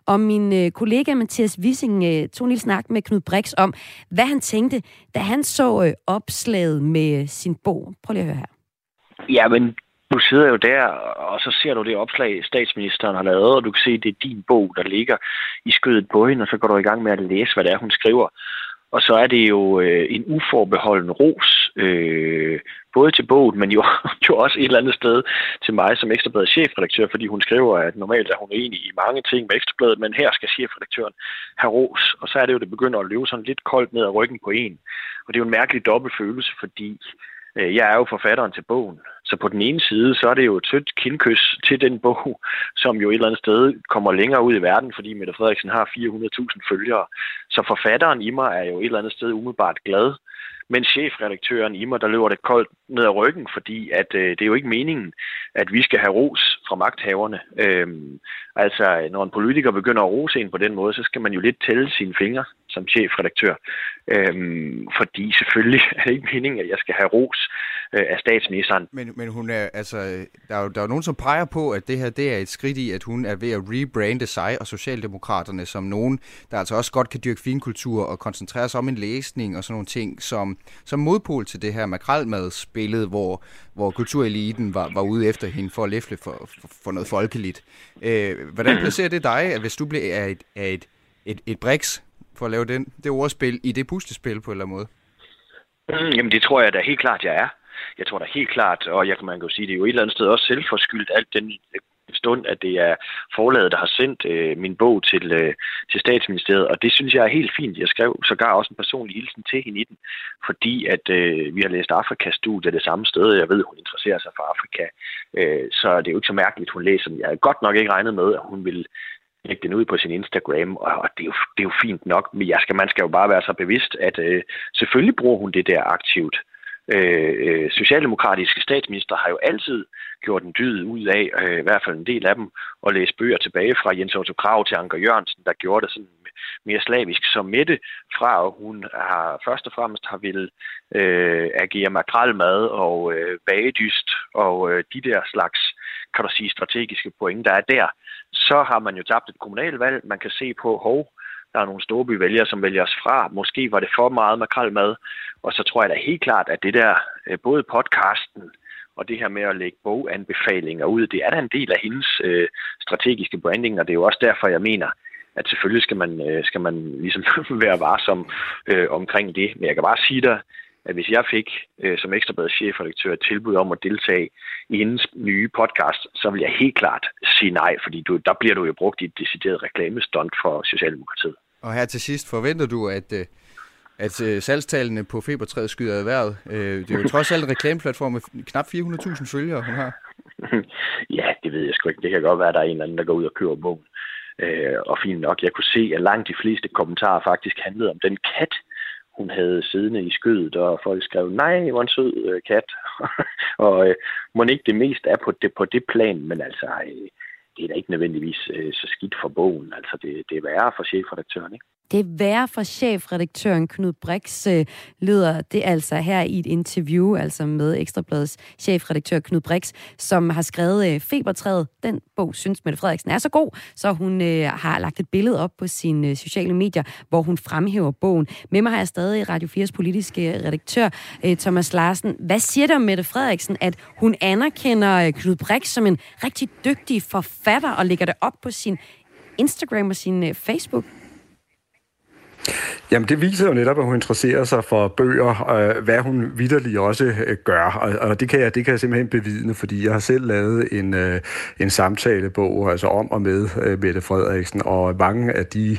Speaker 1: Og min øh, kollega Mathias Wissing øh, tog en lille snak med Knud Brix om, hvad han tænkte, da han så opslaget med Øh, sin bog. Prøv lige at høre her.
Speaker 3: Ja, men du sidder jo der, og så ser du det opslag, statsministeren har lavet, og du kan se, at det er din bog, der ligger i skødet på hende, og så går du i gang med at læse, hvad det er, hun skriver. Og så er det jo øh, en uforbeholden ros, øh, både til bogen, men jo, jo også et eller andet sted til mig som Ekstrabladet chefredaktør, fordi hun skriver, at normalt er hun enig i mange ting med Ekstrabladet, men her skal chefredaktøren have ros. Og så er det jo, det begynder at løbe sådan lidt koldt ned ad ryggen på en. Og det er jo en mærkelig dobbeltfølelse, fordi øh, Øh, jeg er jo forfatteren til bogen. Så på den ene side, så er det jo et tødt kindkys til den bog, som jo et eller andet sted kommer længere ud i verden, fordi Mette Frederiksen har 400.000 følgere. Så forfatteren i mig er jo et eller andet sted umiddelbart glad, men chefredaktøren i mig, der løber det koldt ned ad ryggen, fordi at øh, det er jo ikke meningen, at vi skal have ros fra magthaverne. Øhm, altså, når en politiker begynder at rose en på den måde, så skal man jo lidt tælle sine fingre som chefredaktør. Øhm, fordi selvfølgelig er det ikke meningen, at jeg skal have ros øh, af statsministeren.
Speaker 9: Men, men hun er, altså, der er, jo, der er jo nogen, som peger på, at det her det er et skridt i, at hun er ved at rebrande sig og Socialdemokraterne som nogen, der altså også godt kan dyrke finkultur og koncentrere sig om en læsning og sådan nogle ting, som, som modpol til det her makralmadsbillede, hvor, hvor kultureliten var, var ude efter hende for at læfle for, for, for noget folkeligt. Øh, hvordan placerer det dig, at hvis du bliver er et, er et, et, et briks for at lave den, det ordspil i det puslespil på en eller anden måde?
Speaker 3: Mm, jamen det tror jeg da helt klart, jeg er. Jeg tror da helt klart, og jeg kan man kan jo sige, det er jo et eller andet sted også selvforskyldt, alt den stund, at det er forlaget, der har sendt øh, min bog til, øh, til statsministeriet, og det synes jeg er helt fint. Jeg skrev sågar også en personlig hilsen til hende i den, fordi at øh, vi har læst Afrikastudiet det samme sted, jeg ved, hun interesserer sig for Afrika, øh, så det er jo ikke så mærkeligt, hun læser den. Jeg har godt nok ikke regnet med, at hun ville lægge den ud på sin Instagram, og det er jo, det er jo fint nok, men jeg skal, man skal jo bare være så bevidst, at øh, selvfølgelig bruger hun det der aktivt. Øh, øh socialdemokratiske statsminister har jo altid gjort en dyd ud af, øh, i hvert fald en del af dem, at læse bøger tilbage fra Jens Otto Krav til Anker Jørgensen, der gjorde det sådan mere slavisk som Mette fra, og hun har først og fremmest har vil øh, agere makralmad og øh, bagedyst og øh, de der slags, kan du sige, strategiske point, der er der så har man jo tabt et kommunalvalg. Man kan se på, hov, der er nogle storbyvælgere, som vælger os fra. Måske var det for meget makrelmad. Og så tror jeg da helt klart, at det der, øh, både podcasten og det her med at lægge boganbefalinger ud, det er da en del af hendes øh, strategiske branding, og det er jo også derfor, jeg mener, at selvfølgelig skal man, øh, skal man ligesom være varsom øh, omkring det. Men jeg kan bare sige dig, at hvis jeg fik øh, som ekstrabladet chefredaktør et tilbud om at deltage i hendes nye podcast, så vil jeg helt klart sige nej, fordi du, der bliver du jo brugt i et decideret reklamestunt for Socialdemokratiet.
Speaker 9: Og her til sidst, forventer du, at, øh, at øh, salgstallene på Febertræet skyder i vejret? Øh, det er jo trods alt en reklameplatform med knap 400.000 følgere, hun har.
Speaker 3: ja, det ved jeg sgu ikke. Det kan godt være, at der er en eller anden, der går ud og køber bogen. Øh, og fint nok, jeg kunne se, at langt de fleste kommentarer faktisk handlede om den kat, hun havde siddende i skødet, og folk skrev, nej, hvor en sød øh, kat. og øh, må ikke det mest er på det, på det plan, men altså, øh, det er da ikke nødvendigvis øh, så skidt for bogen. Altså, det, det er værre for chefredaktøren, ikke?
Speaker 1: Det er værre for chefredaktøren Knud Brix, øh, lyder det altså her i et interview, altså med Ekstrabladets chefredaktør Knud Brix, som har skrevet øh, Febertræet. Den bog synes Mette Frederiksen er så god, så hun øh, har lagt et billede op på sine øh, sociale medier, hvor hun fremhæver bogen. Med mig har jeg stadig Radio 4's politiske øh, redaktør øh, Thomas Larsen. Hvad siger det om Mette Frederiksen, at hun anerkender øh, Knud Brix som en rigtig dygtig forfatter og lægger det op på sin Instagram og sin øh, Facebook?
Speaker 8: Jamen, det viser jo netop, at hun interesserer sig for bøger, øh, hvad hun vidderlig også øh, gør. Og, og det, kan jeg, det kan jeg simpelthen bevidne, fordi jeg har selv lavet en, øh, en samtalebog altså om og med øh, Mette Frederiksen, og mange af de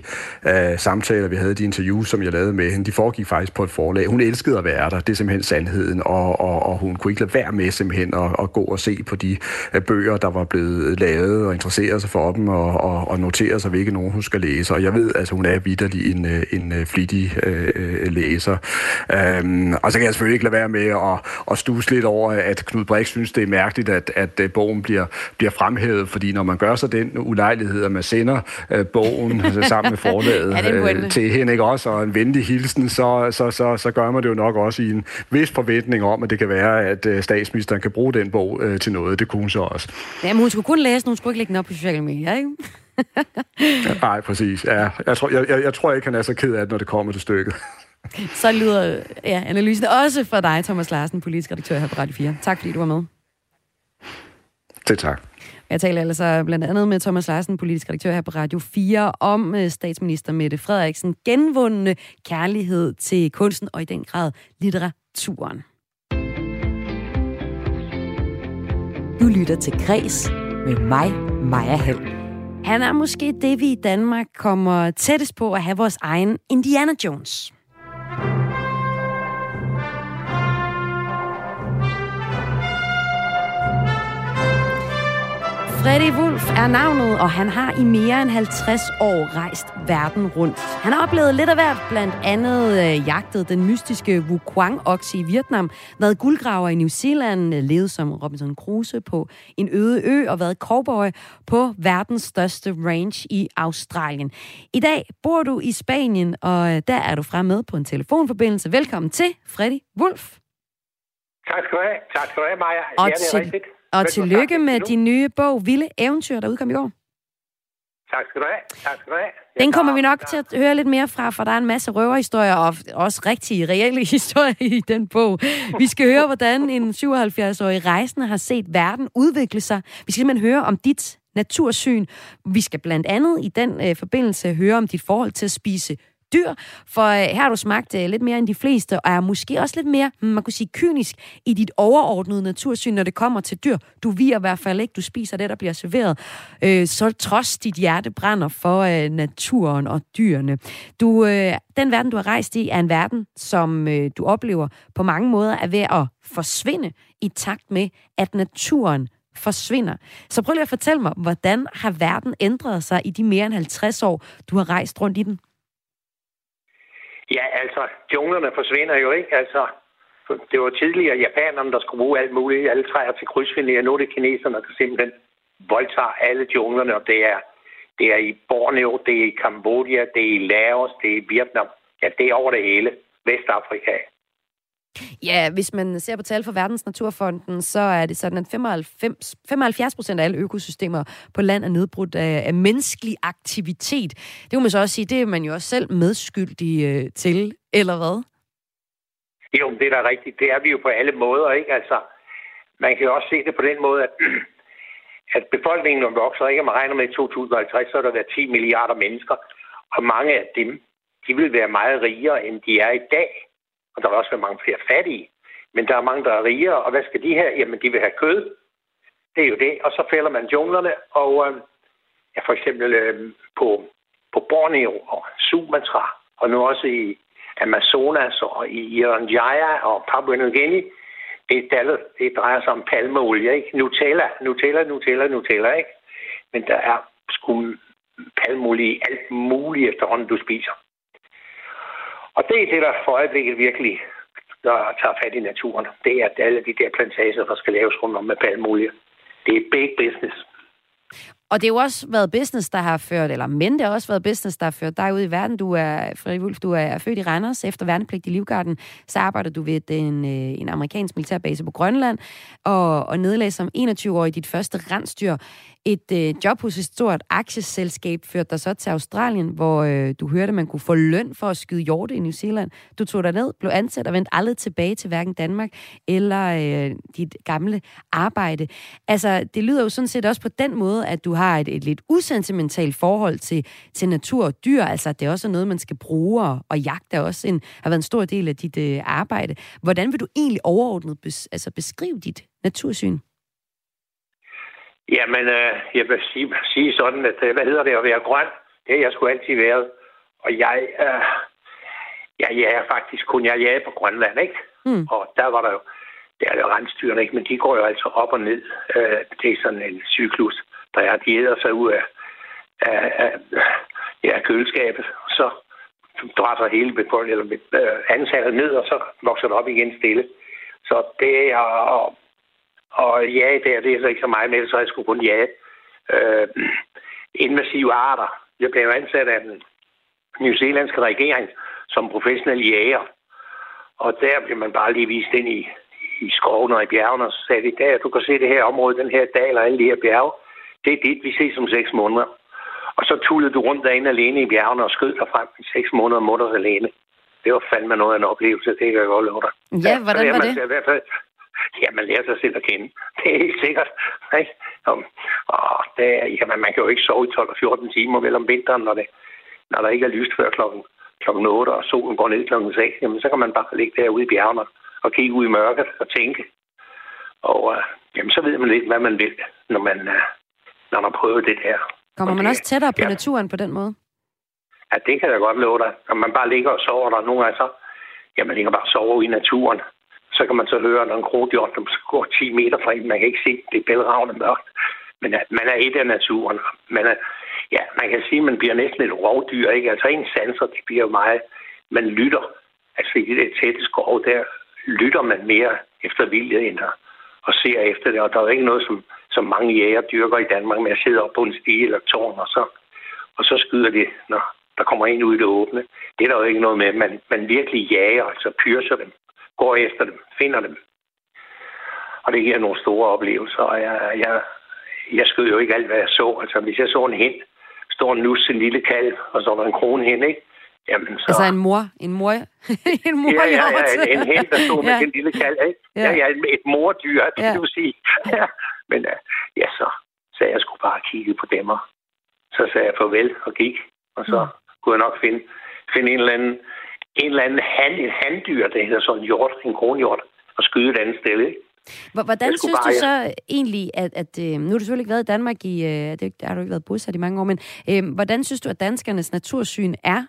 Speaker 8: øh, samtaler, vi havde, de interviews, som jeg lavede med hende, de foregik faktisk på et forlag. Hun elskede at være der, det er simpelthen sandheden, og, og, og hun kunne ikke lade være med simpelthen at, at gå og se på de øh, bøger, der var blevet lavet, og interessere sig for dem, og, og, og notere sig, hvilke nogen hun skal læse. Og jeg ved, at altså, hun er vidderlig en, øh, en øh, flittig øh, øh, læser. Øhm, og så kan jeg selvfølgelig ikke lade være med at, at stuse lidt over, at Knud Brix synes, det er mærkeligt, at, at øh, bogen bliver, bliver fremhævet, fordi når man gør sig den ulejlighed, at man sender øh, bogen sammen med forlaget øh, til hende, ikke også, og en venlig hilsen, så, så, så, så gør man det jo nok også i en vis forventning om, at det kan være, at øh, statsministeren kan bruge den bog øh, til noget. Det kunne hun så også.
Speaker 1: men hun skulle kun læse, hun skulle ikke lægge den op på sociale medier, ikke?
Speaker 8: Nej, præcis. Ja, jeg, tror, jeg, jeg, jeg tror ikke, han er så ked af det, når det kommer til stykket.
Speaker 1: så lyder ja, analysen også for dig, Thomas Larsen, politisk redaktør her på Radio 4. Tak fordi du var med.
Speaker 8: Det tak.
Speaker 1: Jeg taler altså blandt andet med Thomas Larsen, politisk redaktør her på Radio 4, om øh, statsminister Mette Frederiksen genvundne kærlighed til kunsten og i den grad litteraturen. Du lytter til Græs med mig, Maja Hall. Han er måske det, vi i Danmark kommer tættest på at have vores egen Indiana Jones. Freddy Wolf er navnet, og han har i mere end 50 år rejst verden rundt. Han har oplevet lidt af hvert, blandt andet øh, jagtet den mystiske Wukwang-okse i Vietnam, været guldgraver i New Zealand, øh, levet som Robinson Crusoe på en øde ø og været cowboy på verdens største range i Australien. I dag bor du i Spanien, og øh, der er du fremme med på en telefonforbindelse. Velkommen til, Freddy Wolf.
Speaker 10: Tak skal du have. Tak skal du have, Maja. Og ja, det er rigtigt.
Speaker 1: Og tillykke med din nye bog, Vilde Eventyr, der udkom i går.
Speaker 10: Tak skal du have. Tak skal du have.
Speaker 1: Den kommer vi nok til at høre lidt mere fra, for der er en masse røverhistorier, og også rigtige, reelle historier i den bog. Vi skal høre, hvordan en 77-årig rejsende har set verden udvikle sig. Vi skal simpelthen høre om dit natursyn. Vi skal blandt andet i den øh, forbindelse høre om dit forhold til at spise dyr, for øh, her har du smagt øh, lidt mere end de fleste, og er måske også lidt mere, mm, man kunne sige, kynisk i dit overordnede natursyn, når det kommer til dyr. Du virer i hvert fald ikke, du spiser det, der bliver serveret. Øh, så trods dit hjerte brænder for øh, naturen og dyrene. Du, øh, den verden, du har rejst i, er en verden, som øh, du oplever på mange måder er ved at forsvinde i takt med, at naturen forsvinder. Så prøv lige at fortælle mig, hvordan har verden ændret sig i de mere end 50 år, du har rejst rundt i den?
Speaker 10: Ja, altså, junglerne forsvinder jo ikke. Altså, det var tidligere japanerne, der skulle bruge alt muligt, alle træer til krydsfiner. Nu er det kineserne, der simpelthen voldtager alle junglerne, og det er, det er i Borneo, det er i Kambodja, det er i Laos, det er i Vietnam. Ja, det er over det hele. Vestafrika.
Speaker 1: Ja, hvis man ser på tal fra Verdens Naturfonden, så er det sådan, at 95, 75 procent af alle økosystemer på land er nedbrudt af, af menneskelig aktivitet. Det må man så også sige, det er man jo også selv medskyldig øh, til, eller hvad?
Speaker 10: Jo, det er da rigtigt. Det er vi jo på alle måder, ikke? Altså, man kan jo også se det på den måde, at, at befolkningen vokser, ikke? Man regner med, at i 2050, så er der været 10 milliarder mennesker, og mange af dem, de vil være meget rigere, end de er i dag og der vil også være mange flere fattige. Men der er mange, der er rigere, og hvad skal de have? Jamen, de vil have kød. Det er jo det. Og så fælder man junglerne, og øh, ja, for eksempel øh, på, på Borneo og Sumatra, og nu også i Amazonas og i Iranjaya og Papua New Guinea, det, dallet, det drejer sig om palmeolie, ikke? Nutella, Nutella, Nutella, Nutella, ikke? Men der er sgu palmeolie i alt muligt efterhånden, du spiser. Og det er det, der for øjeblikket virkelig der tager fat i naturen. Det er alle de der plantager, der skal laves rundt om med palmolie. Det er big business.
Speaker 1: Og det har jo også været business, der har ført, eller men det har også været business, der har ført dig ud i verden. Du er, Frederik Wulf, du er født i Randers efter værnepligt i Livgarden. Så arbejder du ved en, øh, en amerikansk militærbase på Grønland, og, og nedlagde som 21-årig dit første rensdyr. Et øh, job hos et stort aktieselskab førte dig så til Australien, hvor øh, du hørte, at man kunne få løn for at skyde hjorte i New Zealand. Du tog dig ned, blev ansat og vendte aldrig tilbage til hverken Danmark eller øh, dit gamle arbejde. Altså, det lyder jo sådan set også på den måde, at du har et, et lidt usentimentalt forhold til, til natur og dyr. Altså, det er også noget, man skal bruge, og, og jagt er også en, har været en stor del af dit øh, arbejde. Hvordan vil du egentlig overordnet bes, altså beskrive dit natursyn?
Speaker 10: Jamen, øh, jeg vil sige, sige sådan, at øh, hvad hedder det at være grøn? Det har jeg sgu altid været. Og jeg, øh, jeg jager faktisk kun, jeg jager på Grønland, ikke? Mm. Og der var der jo, der er jo rensdyrene, ikke? Men de går jo altså op og ned. Øh, det er sådan en cyklus, der er, de æder sig ud af, af, af ja, køleskabet. Så drætter hele befolkningen, eller øh, antallet ned, og så vokser det op igen stille. Så det er, og og ja, det er, det er så ikke så meget med, så jeg skulle kun ja. Øh, invasive arter. Jeg blev ansat af den New Zealandske regering som professionel jæger. Og der blev man bare lige vist ind i, i skoven og i bjergene, og så sagde de, der, du kan se det her område, den her dal og alle de her bjerge. Det er dit, vi ses om seks måneder. Og så tullede du rundt derinde alene i bjergene og skød dig frem i seks måneder mutters alene. Det var fandme noget af en oplevelse, det kan jeg godt love dig.
Speaker 1: Ja, hvordan var det?
Speaker 10: I hvert fald, Ja, man lærer sig selv at kende. Det er helt sikkert. Ikke? Og, det, jamen, man kan jo ikke sove i 12 og 14 timer vel om vinteren, når, det, når der ikke er lyst før klokken, klokken 8, og solen går ned klokken 6. Jamen, så kan man bare ligge derude i bjergene og kigge ud i mørket og tænke. Og uh, jamen, så ved man lidt, hvad man vil, når man, uh, når man prøver det der.
Speaker 1: Kommer man
Speaker 10: det,
Speaker 1: også tættere på
Speaker 10: ja.
Speaker 1: naturen på den måde?
Speaker 10: Ja, det kan jeg godt love dig. Når man bare ligger og sover der, nogle gange så, ja, man ligger bare og sover i naturen så kan man så høre, når en kronhjort går 10 meter fra en. Man kan ikke se, det er bælragende mørkt. Men at man er et af naturen. Man, er, ja, man kan sige, at man bliver næsten et rovdyr. Ikke? Altså en sanser, det bliver meget... Man lytter. Altså i det tætte skov, der lytter man mere efter vilje end der, og ser efter det. Og der er ikke noget, som, som mange jæger dyrker i Danmark med at sidde op på en stige eller tårn, og så, og så skyder de, når der kommer en ud i det åbne. Det er der jo ikke noget med. Man, man virkelig jager, altså pyrser dem går efter dem, finder dem. Og det giver nogle store oplevelser, og jeg, jeg, jeg skød jo ikke alt, hvad jeg så. Altså, hvis jeg så en hen, står en nus, en lille kalv, og så er der en krone hen, ikke?
Speaker 1: Jamen, så... Altså en mor? En mor? en mor
Speaker 10: ja, ja, ja, en, en hen, der stod med ja. den lille kalv, ikke? Ja, ja, ja et mordyr, det ja. vil sige. Ja. Men uh, ja, så sagde jeg skulle bare kigge på dem, og så sagde jeg farvel og gik, og så mm. kunne jeg nok finde, finde en eller anden en eller anden han, en handdyr, der hedder sådan en hjort, en kronhjort, og skyde et andet sted. Ikke?
Speaker 1: Hvordan synes bare, du så ja. egentlig, at, at øh, nu har du selvfølgelig ikke været i Danmark i, øh, det har du ikke været bosat i mange år, men øh, hvordan synes du, at danskernes natursyn er?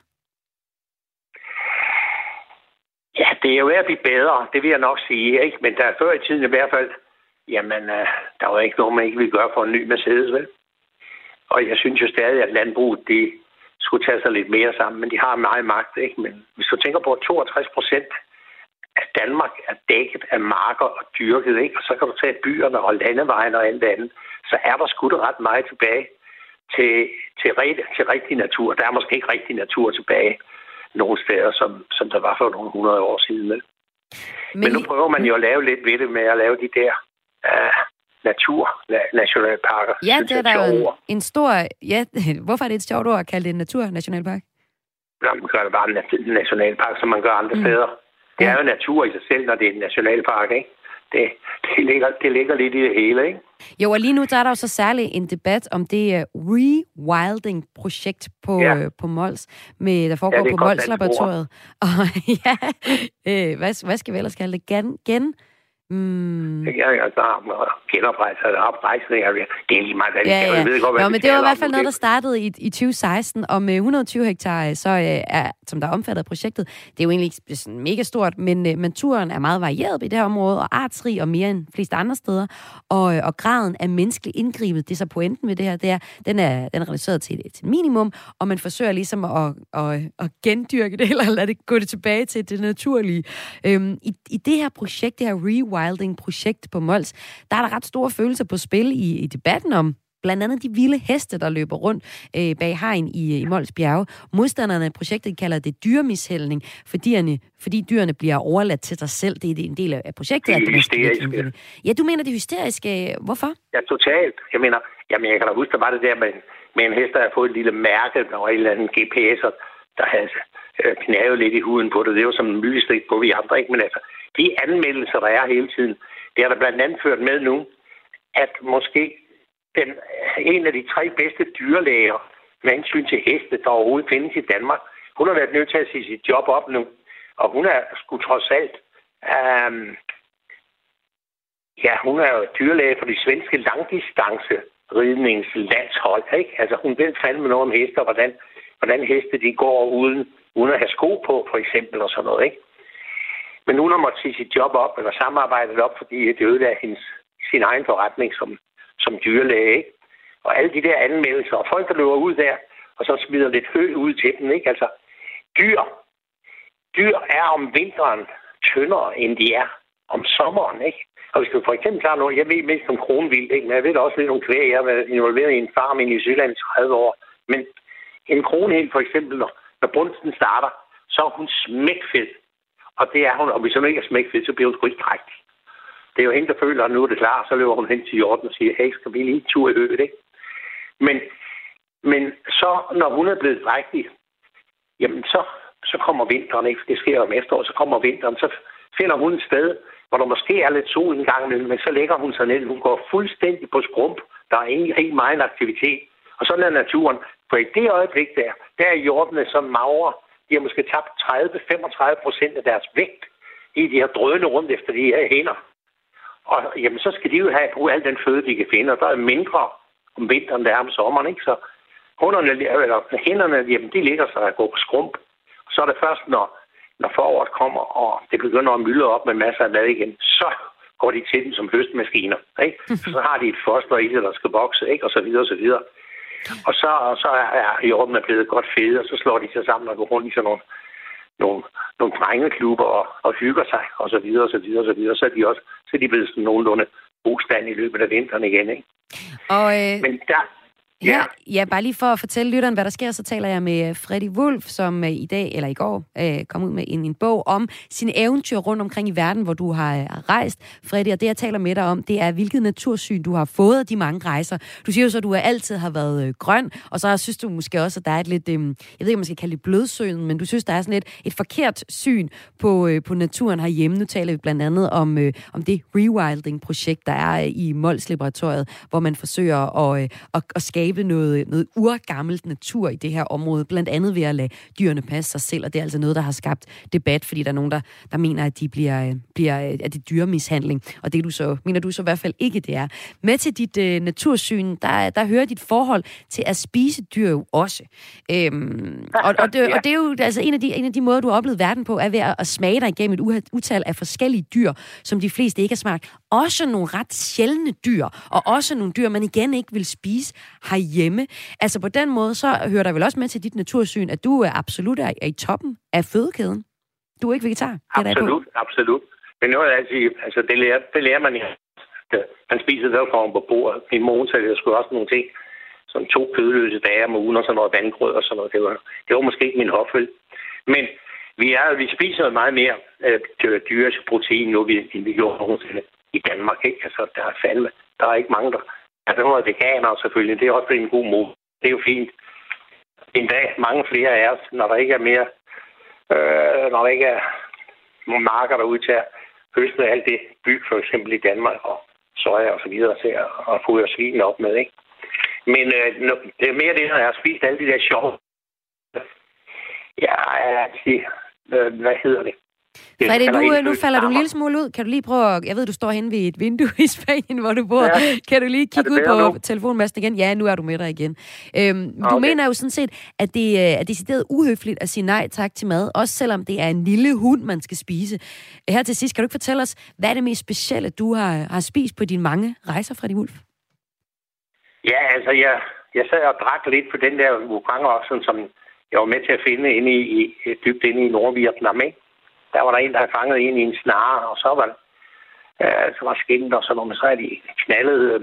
Speaker 10: Ja, det er jo ved at blive bedre, det vil jeg nok sige, ikke? Men der er før i tiden i hvert fald, jamen, øh, der var ikke noget, man ikke ville gøre for en ny Mercedes, vel? Og jeg synes jo stadig, at landbruget, det, skulle tage sig lidt mere sammen, men de har meget magt, ikke? Men hvis du tænker på, at 62 procent af Danmark er dækket af marker og dyrket, ikke? Og så kan du tage byerne og landevejene og alt det andet, så er der skudt ret meget tilbage til, til, til rigtig natur. Der er måske ikke rigtig natur tilbage nogle steder, som, som der var for nogle hundrede år siden. Men, men nu prøver man jo at lave lidt ved det med at lave de der uh, natur, nationalparker.
Speaker 1: Ja, det er der en stor... Ja, hvorfor er det et sjovt ord at kalde det en naturnationalpark?
Speaker 10: Ja, man gør det bare en nationalpark, som man gør andre mm. steder. Det er jo natur i sig selv, når det er en nationalpark, ikke? det, det, ligger, det ligger lidt i det hele, ikke?
Speaker 1: Jo, og lige nu der er der jo så særligt en debat om det uh, rewilding-projekt på, ja. uh, på Mols, med, der foregår ja, på Mols-laboratoriet. Og ja, øh, hvad, hvad skal vi ellers kalde det? Gen, gen
Speaker 10: Mm. Er genoprejser, der er oprejsning, det er lige meget,
Speaker 1: ja, ja. ved godt, Nå, men det var i hvert fald noget, der startede i, i 2016, og med 120 hektar, så øh, er, som der er omfattet af projektet, det er jo egentlig ikke sådan mega stort, men, øh, men turen er meget varieret i det her område, og artsrig og mere end flest andre steder, og, øh, og graden af menneskelig indgribet, det er så pointen ved det her, det er, den er, den er reduceret til, til et minimum, og man forsøger ligesom at, at, at gendyrke det, eller lade det gå det tilbage til det naturlige. Øhm, i, I det her projekt, det her re Wilding-projekt på Mols, der er der ret store følelser på spil i, i debatten om blandt andet de vilde heste, der løber rundt øh, bag hegn i, i Mols Bjerge. Modstanderne af projektet kalder det dyremishældning, fordi, fordi dyrene bliver overladt til sig selv. Det er en del af projektet.
Speaker 10: Det er hysteriske.
Speaker 1: Ja, du mener det hysteriske. Hvorfor?
Speaker 10: Ja, totalt. Jeg mener, jamen, jeg kan da huske, der var det der med, med en hest, der havde fået et lille mærke, der var en eller anden GPS'er, der havde øh, knavet lidt i huden på det. Det var som en myldestik på vi andre, ikke? Men altså, de anmeldelser, der er hele tiden, det har der blandt andet ført med nu, at måske den, en af de tre bedste dyrlæger med hensyn til heste, der overhovedet findes i Danmark, hun har været nødt til at sige sit job op nu. Og hun er sgu trods alt... Um, ja, hun er jo dyrlæge for de svenske langdistance ridningslandshold, ikke? Altså, hun ved fandme noget om heste, og hvordan, hvordan heste de går uden, uden at have sko på, for eksempel, og sådan noget, ikke? Men hun har måttet sige sit job op, eller samarbejdet op, fordi det ødelagde hendes, sin egen forretning som, som dyrlæge. Ikke? Og alle de der anmeldelser, og folk, der løber ud der, og så smider lidt hø ud til dem. Ikke? Altså, dyr, dyr er om vinteren tyndere, end de er om sommeren. Ikke? Og hvis du for eksempel tager noget, jeg ved mest om kronvild, ikke? men jeg ved også lidt om kvæg. Jeg har været involveret i en farm i New Zealand i 30 år. Men en kronhild for eksempel, når, når brunsten starter, så er hun smækfed. Og det er hun, og hvis hun ikke er smækfed, så bliver hun sgu ikke drægtig. Det er jo hende, der føler, at nu er det klar, så løber hun hen til jorden og siger, hey, skal vi lige en tur i øget, ikke? Men, men så, når hun er blevet drægtig, jamen så, så kommer vinteren, ikke? Det sker om efteråret, så kommer vinteren, så finder hun et sted, hvor der måske er lidt sol en gang men så lægger hun sig ned. Hun går fuldstændig på skrump. Der er ingen helt meget aktivitet. Og sådan er naturen. For i det øjeblik der, der er jordene så magre, de har måske tabt 30-35 procent af deres vægt i de her drøne rundt efter de her hænder. Og jamen, så skal de jo have bruge al den føde, de kan finde, og der er mindre om vinteren, der er om sommeren, ikke? Så hunderne, eller hænderne, jamen, de ligger sig og går på skrump. Så er det først, når, når foråret kommer, og det begynder at mylde op med masser af mad igen, så går de til dem som høstmaskiner. Ikke? Så har de et foster i det, der skal vokse, ikke? og så videre, og så videre. Og så, så er, er jorden blevet godt fede, og så slår de sig sammen og går rundt i sådan nogle, nogle, nogle drengeklubber og, og hygger sig, og så videre, og så videre, og så videre. Så er de også så er de blevet sådan nogenlunde god stand i løbet af vinteren igen. Ikke?
Speaker 1: Og, øh... Men der, Ja. ja, bare lige for at fortælle lytteren, hvad der sker, så taler jeg med øh, Freddy Wolf, som øh, i dag, eller i går, øh, kom ud med en, en bog om sine eventyr rundt omkring i verden, hvor du har øh, rejst. Freddy, og det jeg taler med dig om, det er, hvilket natursyn du har fået af de mange rejser. Du siger jo så, at du altid har været øh, grøn, og så synes du måske også, at der er et lidt, øh, jeg ved ikke, om man skal kalde det blødsyn, men du synes, der er sådan et, et forkert syn på, øh, på naturen herhjemme. Nu taler vi blandt andet om, øh, om det rewilding-projekt, der er øh, i Mols Laboratoriet, hvor man forsøger at, øh, at, at skabe skabe noget, noget urgammelt natur i det her område, blandt andet ved at lade dyrene passe sig selv, og det er altså noget, der har skabt debat, fordi der er nogen, der, der mener, at de bliver, øh, bliver øh, at det dyremishandling, og det du så, mener du så i hvert fald ikke, det er. Med til dit øh, natursyn, der, der hører dit forhold til at spise dyr jo også. Øhm, og, og, det, og det er jo altså en af, de, en af de måder, du har oplevet verden på, er ved at, at smage dig igennem et utal af forskellige dyr, som de fleste ikke har smagt. Også nogle ret sjældne dyr, og også nogle dyr, man igen ikke vil spise, har herhjemme. Altså på den måde, så hører der vel også med til dit natursyn, at du er absolut er, er i toppen af fødekæden. Du er ikke vegetar.
Speaker 10: Det absolut, er absolut. Men noget af det, altså det lærer, det lærer man i Man spiser der kommer på bordet. Min mor sagde, jeg skulle også nogle ting, som to kødløse dage om ugen og sådan noget vandgrød og sådan noget. Det var, det var måske ikke min hofføl. Men vi, er, vi spiser meget mere øh, dyrs protein nu, end vi gjorde nogensinde i Danmark. Ikke? Altså, der er fandme, der er ikke mange, der, Ja, der var veganer selvfølgelig. Det er også en god måde. Det er jo fint. En dag mange flere af os, når der ikke er mere, øh, når der ikke er nogle marker derude til at høste alt det byg, for eksempel i Danmark, og soja og så videre til at, at fodre svinen op med, ikke? Men øh, det er mere det, når jeg har spist alle de der sjove... Ja, altså, øh, hvad hedder det?
Speaker 1: Fredi, nu, nu falder du en lille smule ud. Kan du lige prøve at, Jeg ved, du står henne ved et vindue i Spanien, hvor du bor. Ja. Kan du lige kigge ud på nu? telefonmasten igen? Ja, nu er du med dig igen. Øhm, okay. Du mener jo sådan set, at det øh, er decideret uhøfligt at sige nej tak til mad, også selvom det er en lille hund, man skal spise. Her til sidst, kan du ikke fortælle os, hvad er det mest specielle, du har, har spist på dine mange rejser, Fredi Wulf?
Speaker 10: Ja, altså, jeg, jeg sad og drak lidt på den der Wukong som jeg var med til at finde inde i, i dybt inde i Nordvietnam, ikke? Der var der en, der havde fanget en i en snare, og så var, øh, så var skinnet og sådan noget, så er de knaldet øh,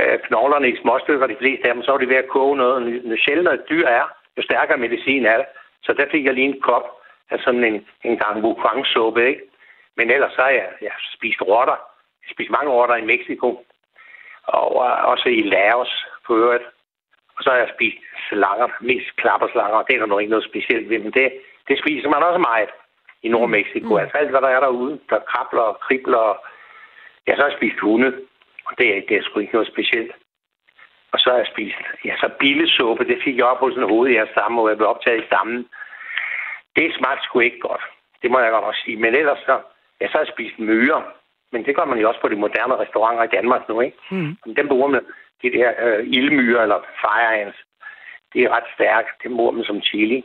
Speaker 10: øh, knoglerne i småstykker, de fleste af dem, så var de ved at koge noget. Jo sjældnere et dyr er, jo stærkere medicin er det. Så der fik jeg lige en kop af sådan en, en gang wukong-suppe, ikke? Men ellers så har jeg, jeg spist rotter. Jeg spiste mange rotter i Mexico. Og uh, også i Laos på øvrigt. Og så har jeg spist slanger, mest klapperslanger. Det er der nok ikke noget specielt ved, men det, det spiser man også meget i Nordmexico. Mm. Altså alt, hvad der er derude, der krabler og kribler. Jeg så har spist hunde, og det er, det er sgu ikke noget specielt. Og så har jeg spist, ja, så billesuppe, det fik jeg op hos en hoved, jeg stamme, hvor jeg blev optaget i stammen. Det smagte sgu ikke godt. Det må jeg godt også sige. Men ellers så, ja, så har jeg spist myrer. Men det gør man jo også på de moderne restauranter i Danmark nu, ikke? Mm. Den bruger man, de der øh, ildmyrer eller fire ants. Det er ret stærkt. Det bruger man som chili.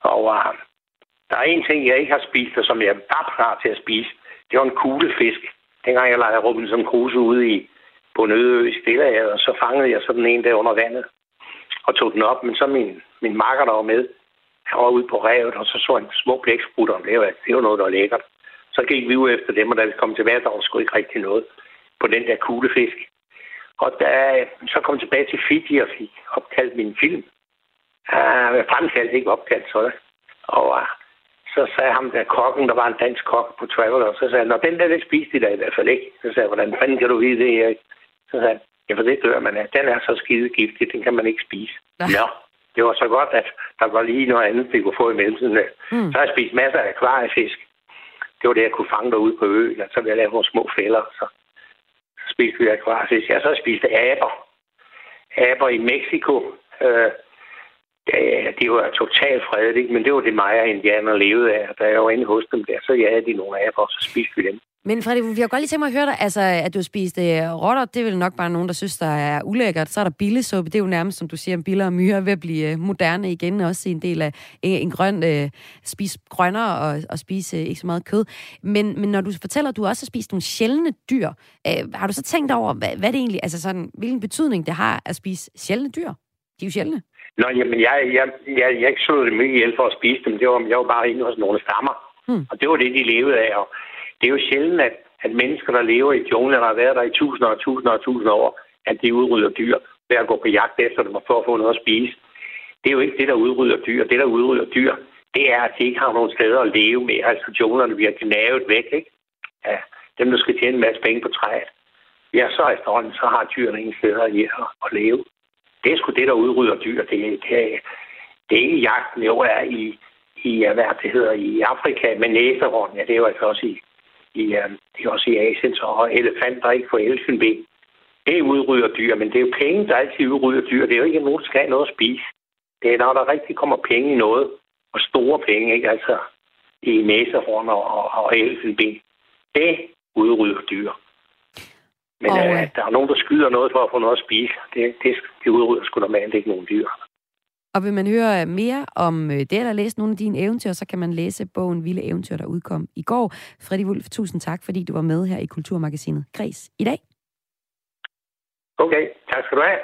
Speaker 10: Og uh, der er en ting, jeg ikke har spist, og som jeg er klar til at spise. Det var en kuglefisk. Dengang jeg lejede Robinson Crusoe ude i, på en øde i Stillehavet, og så fangede jeg sådan en der under vandet og tog den op. Men så min, min makker, der var med, han var ude på revet, og så så en små blæksprutter, og det var, det var noget, der var lækkert. Så gik vi ud efter dem, og da vi kom tilbage, der var sgu ikke rigtig noget på den der kuglefisk. Og da så kom tilbage til Fiji og fik opkaldt min film. Ah, jeg fremkaldte ikke opkaldt, så det. Og ah, så sagde ham der kokken, der var en dansk kok på Traveler, så sagde han, Nå, den der, det spiste de da i hvert fald ikke. Så sagde jeg, hvordan fanden kan du vide det, Erik? Så sagde han, ja, for det dør man af. Den er så skide giftig, den kan man ikke spise. Nå, det var så godt, at der var lige noget andet, vi kunne få i mellemtiden. Mm. Så har jeg spist masser af akvariefisk. Det var det, jeg kunne fange derude på øen, og så ville jeg lave nogle små fælder. Så, så spiste vi akvariefisk. Jeg så spiste aber. Aber i Mexico. Øh, Ja, det var totalt fredelige, men det var det mig og indianer levede af. Da jeg var inde hos dem der, så ja, de nogle af og så spiste vi dem.
Speaker 1: Men Fredrik, vi har godt lige tænkt mig at høre dig, altså, at du har spist øh, rotter, det er vel nok bare nogen, der synes, der er ulækkert. Så er der billesuppe, det er jo nærmest, som du siger, biller og myrer ved at blive øh, moderne igen, også en del af en grøn, øh, spise grønnere og, og spise øh, ikke så meget kød. Men, men når du fortæller, at du også har spist nogle sjældne dyr, øh, har du så tænkt over, hvad, hvad det egentlig, altså sådan, hvilken betydning det har at spise sjældne dyr? De er jo sjældne.
Speaker 10: Nå, jamen, jeg, jeg, jeg, jeg ikke slået det mye ihjel for at spise dem. Det var, jeg var bare inde hos nogle stammer. Hmm. Og det var det, de levede af. Og det er jo sjældent, at, at mennesker, der lever i junglen, har været der i tusinder og tusinder og tusinder år, at de udrydder dyr ved at gå på jagt efter dem for at få noget at spise. Det er jo ikke det, der udrydder dyr. Det, der udrydder dyr, det er, at de ikke har nogen steder at leve med. Altså, junglerne bliver gnavet væk, ikke? Ja, dem, der skal tjene en masse penge på træet. Ja, så efterhånden, så har dyrene ingen steder at leve. Det er sgu det, der udrydder dyr. Det, det, det er ikke jagten, jo er i, i hvad det hedder, i Afrika med næsehorn. Ja, det er jo altså også i, i, øh, det er også i Asien, så og elefanter ikke får elfenben. Det udrydder dyr, men det er jo penge, der altid udrydder dyr. Det er jo ikke nogen, der skal have noget at spise. Det er, når der rigtig kommer penge i noget, og store penge, ikke? Altså i næsehorn og, og, og elfenben. Det udrydder dyr. Men og, øh, der er nogen, der skyder noget for at få noget at spise. Det, det, det udrydder sgu normalt ikke nogen dyr.
Speaker 1: Og vil man høre mere om øh, det, eller læse nogle af dine eventyr, så kan man læse bogen Vilde Eventyr, der udkom i går. Freddy Wulf, tusind tak, fordi du var med her i Kulturmagasinet Græs i dag.
Speaker 10: Okay, tak skal du have.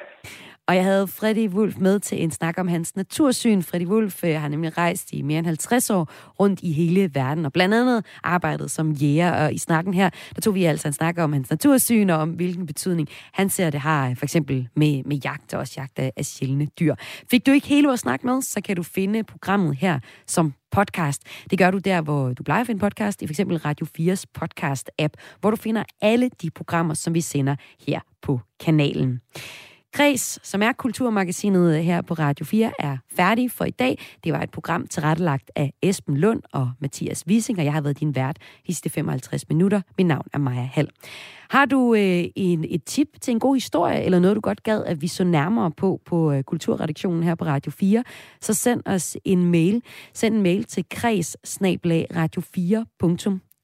Speaker 1: Og jeg havde Freddy Wulf med til en snak om hans natursyn. Freddy Wulf øh, har nemlig rejst i mere end 50 år rundt i hele verden, og blandt andet arbejdet som jæger. Og i snakken her, der tog vi altså en snak om hans natursyn, og om hvilken betydning han ser, det har øh, for eksempel med, med jagt, og også jagt af, af sjældne dyr. Fik du ikke hele vores snak med, så kan du finde programmet her som podcast. Det gør du der, hvor du plejer at finde podcast, i f.eks. Radio 4's podcast-app, hvor du finder alle de programmer, som vi sender her på kanalen. Kres, som er kulturmagasinet øh, her på Radio 4, er færdig for i dag. Det var et program tilrettelagt af Esben Lund og Mathias Wissing, og jeg har været din vært i de 55 minutter. Mit navn er Maja Hall. Har du øh, en, et tip til en god historie, eller noget, du godt gad, at vi så nærmere på på øh, Kulturredaktionen her på Radio 4, så send os en mail. Send en mail til kreds radio 4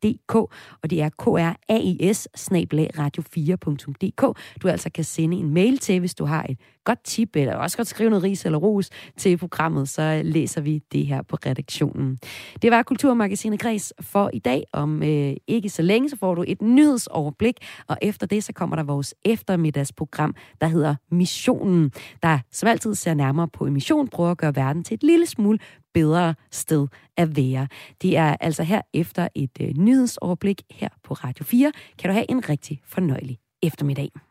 Speaker 1: dk og det er kras radio4.dk. Du altså kan sende en mail til, hvis du har et godt tip, eller også godt skrive noget ris eller ros til programmet, så læser vi det her på redaktionen. Det var Kulturmagasinet Græs for i dag. Om øh, ikke så længe, så får du et nyhedsoverblik, og efter det, så kommer der vores eftermiddagsprogram, der hedder Missionen, der som altid ser nærmere på emission, prøver at gøre verden til et lille smule bedre sted at være. Det er altså her efter et øh, nyhedsoverblik her på Radio 4. Kan du have en rigtig fornøjelig eftermiddag.